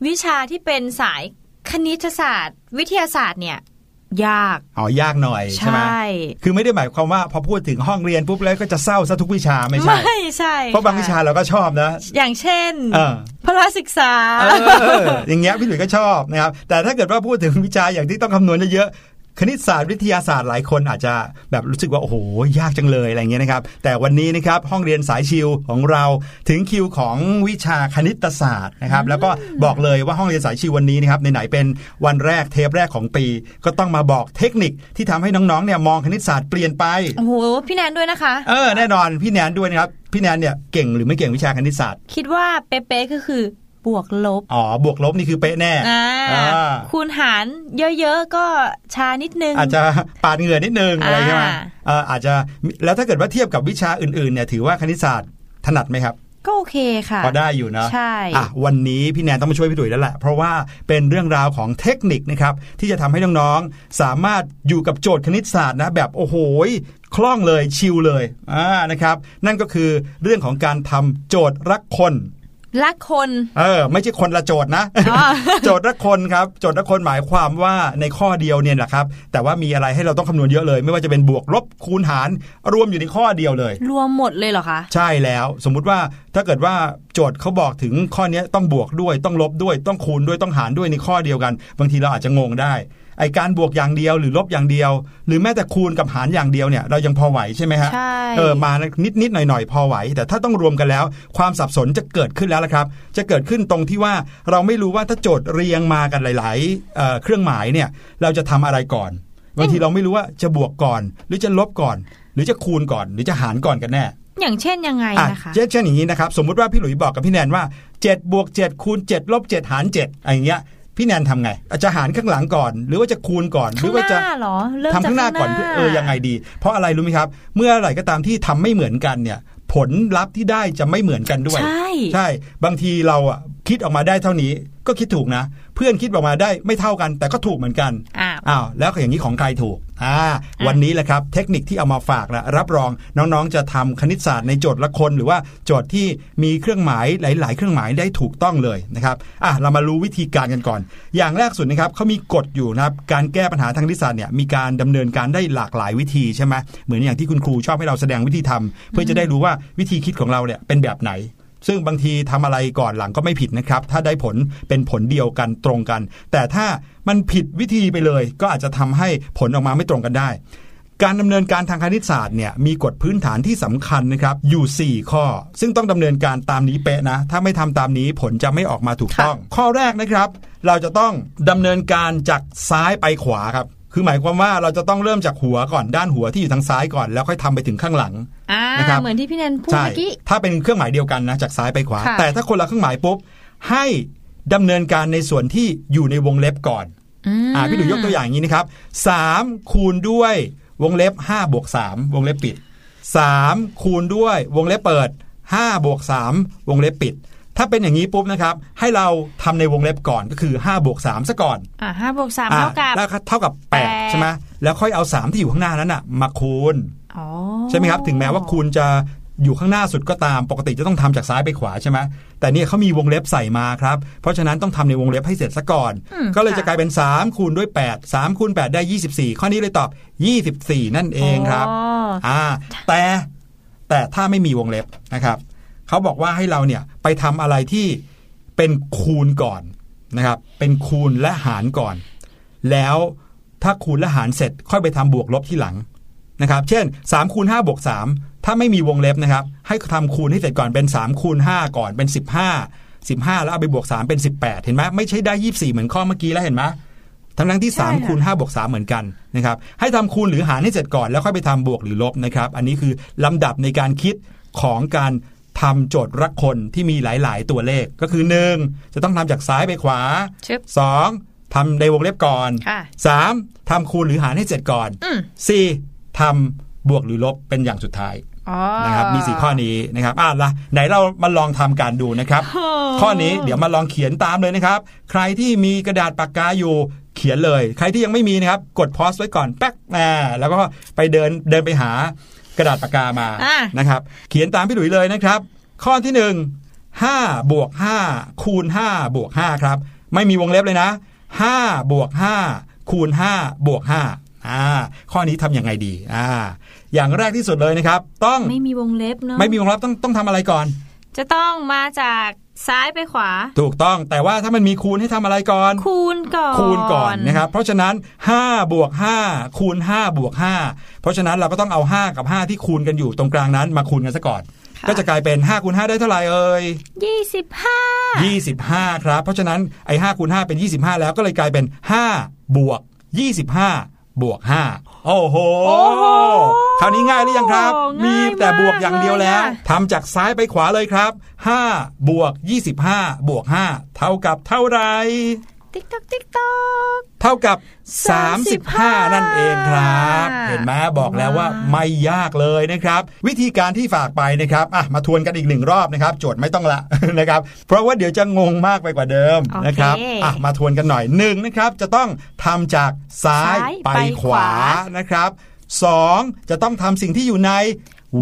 วิชาที่เป็นสายคณิตศาสตร์ วิทยาศาสตร์เนี่ยยาก อ๋อ ยากหน่อยใช่ไหมใช่คือไม่ได้หมายความว่าพอพูดถึงห้องเรียนปุ๊บแล้วก็จะเศร้าซะทุกวิชาไม่ใช่ ไม่ใช่ เพราะบางวิชาเราก็ชอบนะ อย่างเช่นเออพละศึกษาเอออย่างเงี้ยพี่หลุยส์ก็ชอบนะครับ แต่ถ้าเกิดว่าพูดถึงวิชาอย่างที่ต้องคำนวณเยอะๆ คณิตศาสตร์วิทยาศาสตร์หลายคนอาจจะแบบรู้สึกว่า โอ้โห ยากจังเลยอะไรเงี้ยนะครับ แต่วันนี้นะครับห้องเรียนสายชิวของเราถึงคิวของวิชาคณิตศาสตร์นะครับ แล้วก็บอกเลยว่าห้องเรียนสายชิววันนี้นะครับไหนๆเป็นวันแรกเทปแรกของปี ก็ต้องมาบอกเทคนิคที่ทำให้น้องๆเนี่ยมองคณิตศาสตร์เปลี่ยนไปโอ้โหพี่แนนด้วยนะคะ เออแน่นอนพี่แนนด้วยนะครับพี่แนนเนี่ยเก่งหรือไม่เก่งวิชาคณิตศาสตร์ คิดว่าเป๊ะๆก็คือ บวกลบ อ๋อ บวกลบนี่คือเป๊ะแน่อ่าอ่าคูณหารเยอะๆ ก็ช้านิดนึง อาจจะปาดเหงื่อนิดนึงอะไรใช่ไหมอ่าเอ่ออาจจะแล้วถ้าเกิดว่าเทียบกับวิชาอื่นๆเนี่ยถือว่าคณิตศาสตร์ถนัดไหมครับก็โอเคค่ะพอได้อยู่นะใช่อะวันนี้พี่แนนต้องมาช่วยพี่ตุ๋ยแล้วแหละ เพราะว่าเป็นเรื่องราวของเทคนิคนะครับ ที่จะทำให้น้องๆ สามารถอยู่กับโจทย์คณิตศาสตร์นะ แบบโอ้โหคล่องเลยชิลเลยอ่านะครับ นั่นก็คือเรื่องของการทำโจทย์รักคน รักคน เออ ไม่ใช่คนละโจทย์นะอ๋อโจทย์ละคนครับ โจทย์ละคนหมายความว่าในข้อเดียวเนี่ยแหละครับ แต่ว่ามีอะไรให้เราต้องคำนวณเยอะเลย ไม่ว่าจะเป็นบวกลบคูณหาร รวมอยู่ในข้อเดียวเลย รวมหมดเลยเหรอคะ ใช่แล้ว สมมุติว่าถ้าเกิดว่าโจทย์เขาบอกถึงข้อเนี้ยต้องบวกด้วย ต้องลบด้วย ต้องคูณด้วย ต้องหารด้วยในข้อเดียวกัน บางทีเราอาจจะงงได้ ไอการบวกอย่างเดียวหรือลบอย่างเดียว หรือแม้แต่คูณกับหารอย่างเดียวเนี่ยเรายังพอไหวใช่ไหมฮะใช่เออมานิดนิดๆหน่อยหน่อยๆพอไหว แต่ถ้าต้องรวมกันแล้ว ความสับสนจะเกิดขึ้นแล้วละครับ จะเกิดขึ้นตรงที่ว่าเราไม่รู้ว่าถ้าโจทย์เรียงมากันหลายๆเอ่อเครื่องหมายเนี่ยเราจะทำอะไรก่อนบางทีเราไม่รู้ว่าจะบวกก่อน หรือจะลบก่อน หรือจะคูณก่อน หรือจะหารก่อนกันแน่อย่างเช่นยังไงอะนะคะเช่นเช่นอย่างนี้นะครับ สมมุติว่าพี่หลุยบอกกับพี่แนนว่า7บวก7คูณ7ลบ7หาร7อะไรอย่างเงี้ย พี่แนนทำไง อาจจะหารข้างหลังก่อน หรือว่าจะคูณก่อนหรืข้างว่าหจะน้าเหรอเริ่มทำจากข้างหน้าก่อนเพื่อเออยังไงดี เพราะอะไรรู้ไหมครับ เมื่อไหร่ก็ตามที่ทำไม่เหมือนกันเนี่ยผลลัพธ์ที่ได้จะไม่เหมือนกันด้วย ใช่ใช่บางทีเราอะคิดออกมาได้เท่านี้ก็คิดถูกนะ เพื่อนคิดออกมาได้ไม่เท่ากัน แต่ก็ถูกเหมือนกันอ้าวอ้าวแล้วอย่างนี้ของใครถูก อ่าวันนี้แหละครับเทคนิคที่เอามาฝากนะรับรองน้องๆ จะทำคณิตศาสตร์ในโจทย์ละคน หรือว่าโจทย์ที่มีเครื่องหมายหลาย ๆ เครื่องหมายได้ถูกต้องเลยนะครับอะเรามารู้วิธีการกันก่อน อย่างแรกสุดนะครับเขามีกฎอยู่นะครับการแก้ปัญหาทางคณิตศาสตร์เนี่ยมีการดำเนินการได้หลากหลายวิธีใช่ไหมเหมือนอย่างที่คุณครูชอบให้เราแสดงวิธีทำเพื่อจะได้รู้ว่าวิธีคิดของเราเนี่ยเป็นแบบไหนซึ่งบางทีทำอะไรก่อนหลังก็ไม่ผิดนะครับ ถ้าได้ผลเป็นผลเดียวกันตรงกัน แต่ถ้า มันผิดวิธีไปเลย ก็อาจจะทำให้ผลออกมาไม่ตรงกันได้ การดำเนินการทางคณิตศาสตร์เนี่ยมีกฎพื้นฐานที่สำคัญนะครับอยู่ 4 ข้อ ซึ่งต้องดำเนินการตามนี้เป๊ะนะ ถ้าไม่ทำตามนี้ผลจะไม่ออกมาถูกต้อง ข้อแรกนะครับ เราจะต้องดำเนินการจากซ้ายไปขวาครับคือหมายความว่าเราจะต้องเริ่มจากหัวก่อนด้านหัวที่อยู่ทางซ้ายก่อน แล้วค่อยทำไปถึงข้างหลังอ่านะครับเหมือนที่พี่แนนพูดใช่เมื่อกี้ถ้าเป็นเครื่องหมายเดียวกันนะจากซ้ายไปขวาค่ะแต่ถ้าคนละเครื่องหมายปุ๊บให้ดำเนินการในส่วนที่อยู่ในวงเล็บก่อนม อ่าพี่หนูยกตัวอย่างอย่างนี้นะครับ3คูณด้วยวงเล็บ5บวก3วงเล็บปิด3คูณด้วยวงเล็บเปิด5บวก3วงเล็บปิด ถ้าเป็นอย่างนี้ปุ๊บนะครับ ให้เราทำในวงเล็บก่อนก็คือ5บวก3ซะก่อนอ่าห้าบวกสามอะเท่ากับแล้วเท่ากับแปด8ใช่ไหมแล้วค่อยเอา3ที่อยู่ข้างหน้านั้นอะมาคูณอ๋อใช่ไหมครับ ถึงแม้ว่าคูณจะ อยู่ข้างหน้าสุดก็ตามปกติจะต้องทำจากซ้ายไปขวาใช่ไหมแต่เนี่ยเขามีวงเล็บใส่มาครับ เพราะฉะนั้นต้องทำในวงเล็บให้เสร็จซะก่อนอืมก็เลยจะค่กลายเป็น 3 คูณด้วย 8 3คูณ8ได้ 24 ข้อนี้เลยตอบ 24 นั่นเองครับอ๋ออ่าแต่แต่ถ้าไม่มีวงเล็บนะครับเขาบอกว่าให้เราเนี่ยไปทำอะไรที่เป็นคูณก่อนนะครับ เป็นคูณและหารก่อน แล้วถ้าคูณและหารเสร็จค่อยไปทำบวกลบที่หลังนะครับ เช่น3คูณ5บวก3 ถ้าไม่มีวงเล็บนะครับ ให้ทำคูณให้เสร็จก่อนเป็น3คูณ5ก่อนเป็น 15 15 แล้วเอาไปบวก 3 เป็น 18 เห็นไหมไม่ใช่ได้ 24 เหมือนข้อเมื่อกี้แล้วเห็นไหมทั้งทั้งๆที่ใช่ค่ะ3คูณ5บวก3เหมือนกันนะครับให้ทำคูณหรือหารให้เสร็จก่อนแล้วค่อยไปทำบวกหรือลบนะครับ อันนี้คือลำดับในการคิดของการทำโจทย์รักคนที่มีหลาย ๆ ตัวเลขก็คือ 1 จะต้องทำจากซ้ายไปขวาชึบ2ทำในวงเล็บก่อนค่ะ3ทำคูณหรือหารให้เสร็จก่อนอืม4ทำบวกหรือลบเป็นอย่างสุดท้ายอ๋อ นะครับมีสี่ข้อนี้นะครับอะละไหนเรามาลองทำการดูนะครับโอ้ข้อนี้เดี๋ยวมาลองเขียนตามเลยนะครับ ใครที่มีกระดาษปากกาอยู่เขียนเลย ใครที่ยังไม่มีนะครับกดพอสไว้ก่อนแป๊กอ่าแล้วก็ไปเดินเดินไปหากระดาษปากกามาอะนะครับ เขียนตามพี่หลุยเลยนะครับ ข้อที่หนึ่งห้าบวกห้าคูณห้าบวกห้าครับ ไม่มีวงเล็บเลยนะห้าบวกห้าคูณห้าบวกห้าอ่าข้อนี้ทำยังไงดีอ่า อย่างแรกที่สุดเลยนะครับ ต้องไม่มีวงเล็บเนาะไม่มีวงเล็บต้องต้องทำอะไรก่อน จะต้องมาจากซ้ายไปขวา ถูกต้องแต่ว่าถ้ามันมีคูณให้ทำอะไรก่อน คูณก่อนคูณก่อนนะครับ เพราะฉะนั้น5บวก5คูณ5บวก5เพราะฉะนั้นเราก็ต้องเอา 5 กับ 5 ที่คูณกันอยู่ตรงกลางนั้นมาคูณกันซะก่อนค่ะก็จะกลายเป็น5คูณ5ได้เท่าไหร่เอ่ยยี่สิบห้า25 ครับ เพราะฉะนั้นไอ้5คูณ5เป็น 25 แล้วก็เลยกลายเป็น5บวก25 บวก5 โอ้โหคราวนี้ง่ายหรือยังครับ มีแต่บวกอย่างเดียวแล้วทำจากซ้ายไปขวาเลยครับ5บวก25บวก5เท่ากับเท่าไหร่ ติ๊กตอกติ๊กตอกเท่ากับ 35 นั่นเองครับ เห็นไหมบอกแล้วว่าไม่ยากเลยนะครับ วิธีการที่ฝากไปนะครับอะมาทวนกันอีกหนึ่งรอบนะครับ โจทย์ไม่ต้องละนะครับ เพราะว่าเดี๋ยวจะงงมากไปกว่าเดิมโอเคนะครับอะมาทวนกันหน่อยหนึ่งนะครับจะต้องทำจากซ้ายซ้ายไปไปขวาขวานะครับสองจะต้องทำสิ่งที่อยู่ใน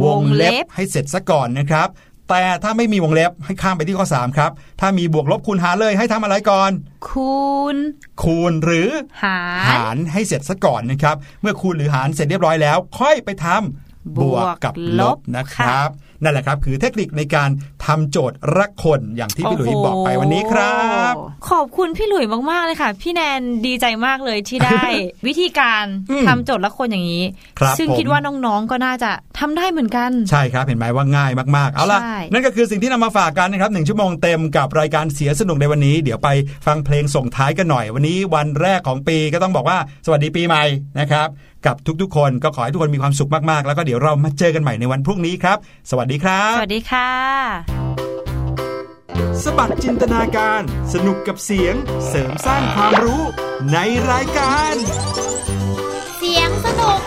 วงเล็บวงเล็บให้เสร็จซะก่อนนะครับ แต่ถ้าไม่มีวงเล็บให้ข้ามไปที่ข้อ 3 ครับ ถ้ามีบวกลบคูณหารเลยให้ทำอะไรก่อน คูณ คูณหรือหารหารให้เสร็จซะก่อนนะครับ เมื่อคูณหรือหารเสร็จเรียบร้อยแล้ว ค่อยไปทำบวกกับลบนะครับ นั่นแหละครับ คือเทคนิคในการทำโจทย์รักคนอย่างที่พี่หลุยส์บอกไปวันนี้ครับโอ้โหขอบคุณพี่หลุยมากๆเลยค่ะ พี่แนนดีใจมากเลยที่ได้ วิธีการอืมทำโจทย์ละคนอย่างนี้ครับซึ่งผมคิดว่าน้องๆก็น่าจะทำได้เหมือนกัน ใช่ครับเห็นไหมว่าง่ายมากๆ เอาล่ะใช่นั่นก็คือสิ่งที่นำมาฝากกันนะครับหนึ่งชั่วโมงเต็มกับรายการเสียสนุกในวันนี้ เดี๋ยวไปฟังเพลงส่งท้ายกันหน่อย วันนี้วันแรกของปีก็ต้องบอกว่าสวัสดีปีใหม่นะครับ กับทุกๆ คนก็ขอให้ทุกคนมีความสุขมากๆ แล้วก็เดี๋ยวเรามาเจอกันใหม่ในวันพรุ่งนี้ครับ สวัสดีดีครับ สวัสดีค่ะสบัดจินตนาการ สนุกกับเสียงเสริมสร้างความรู้ในรายการ เสียงสนุก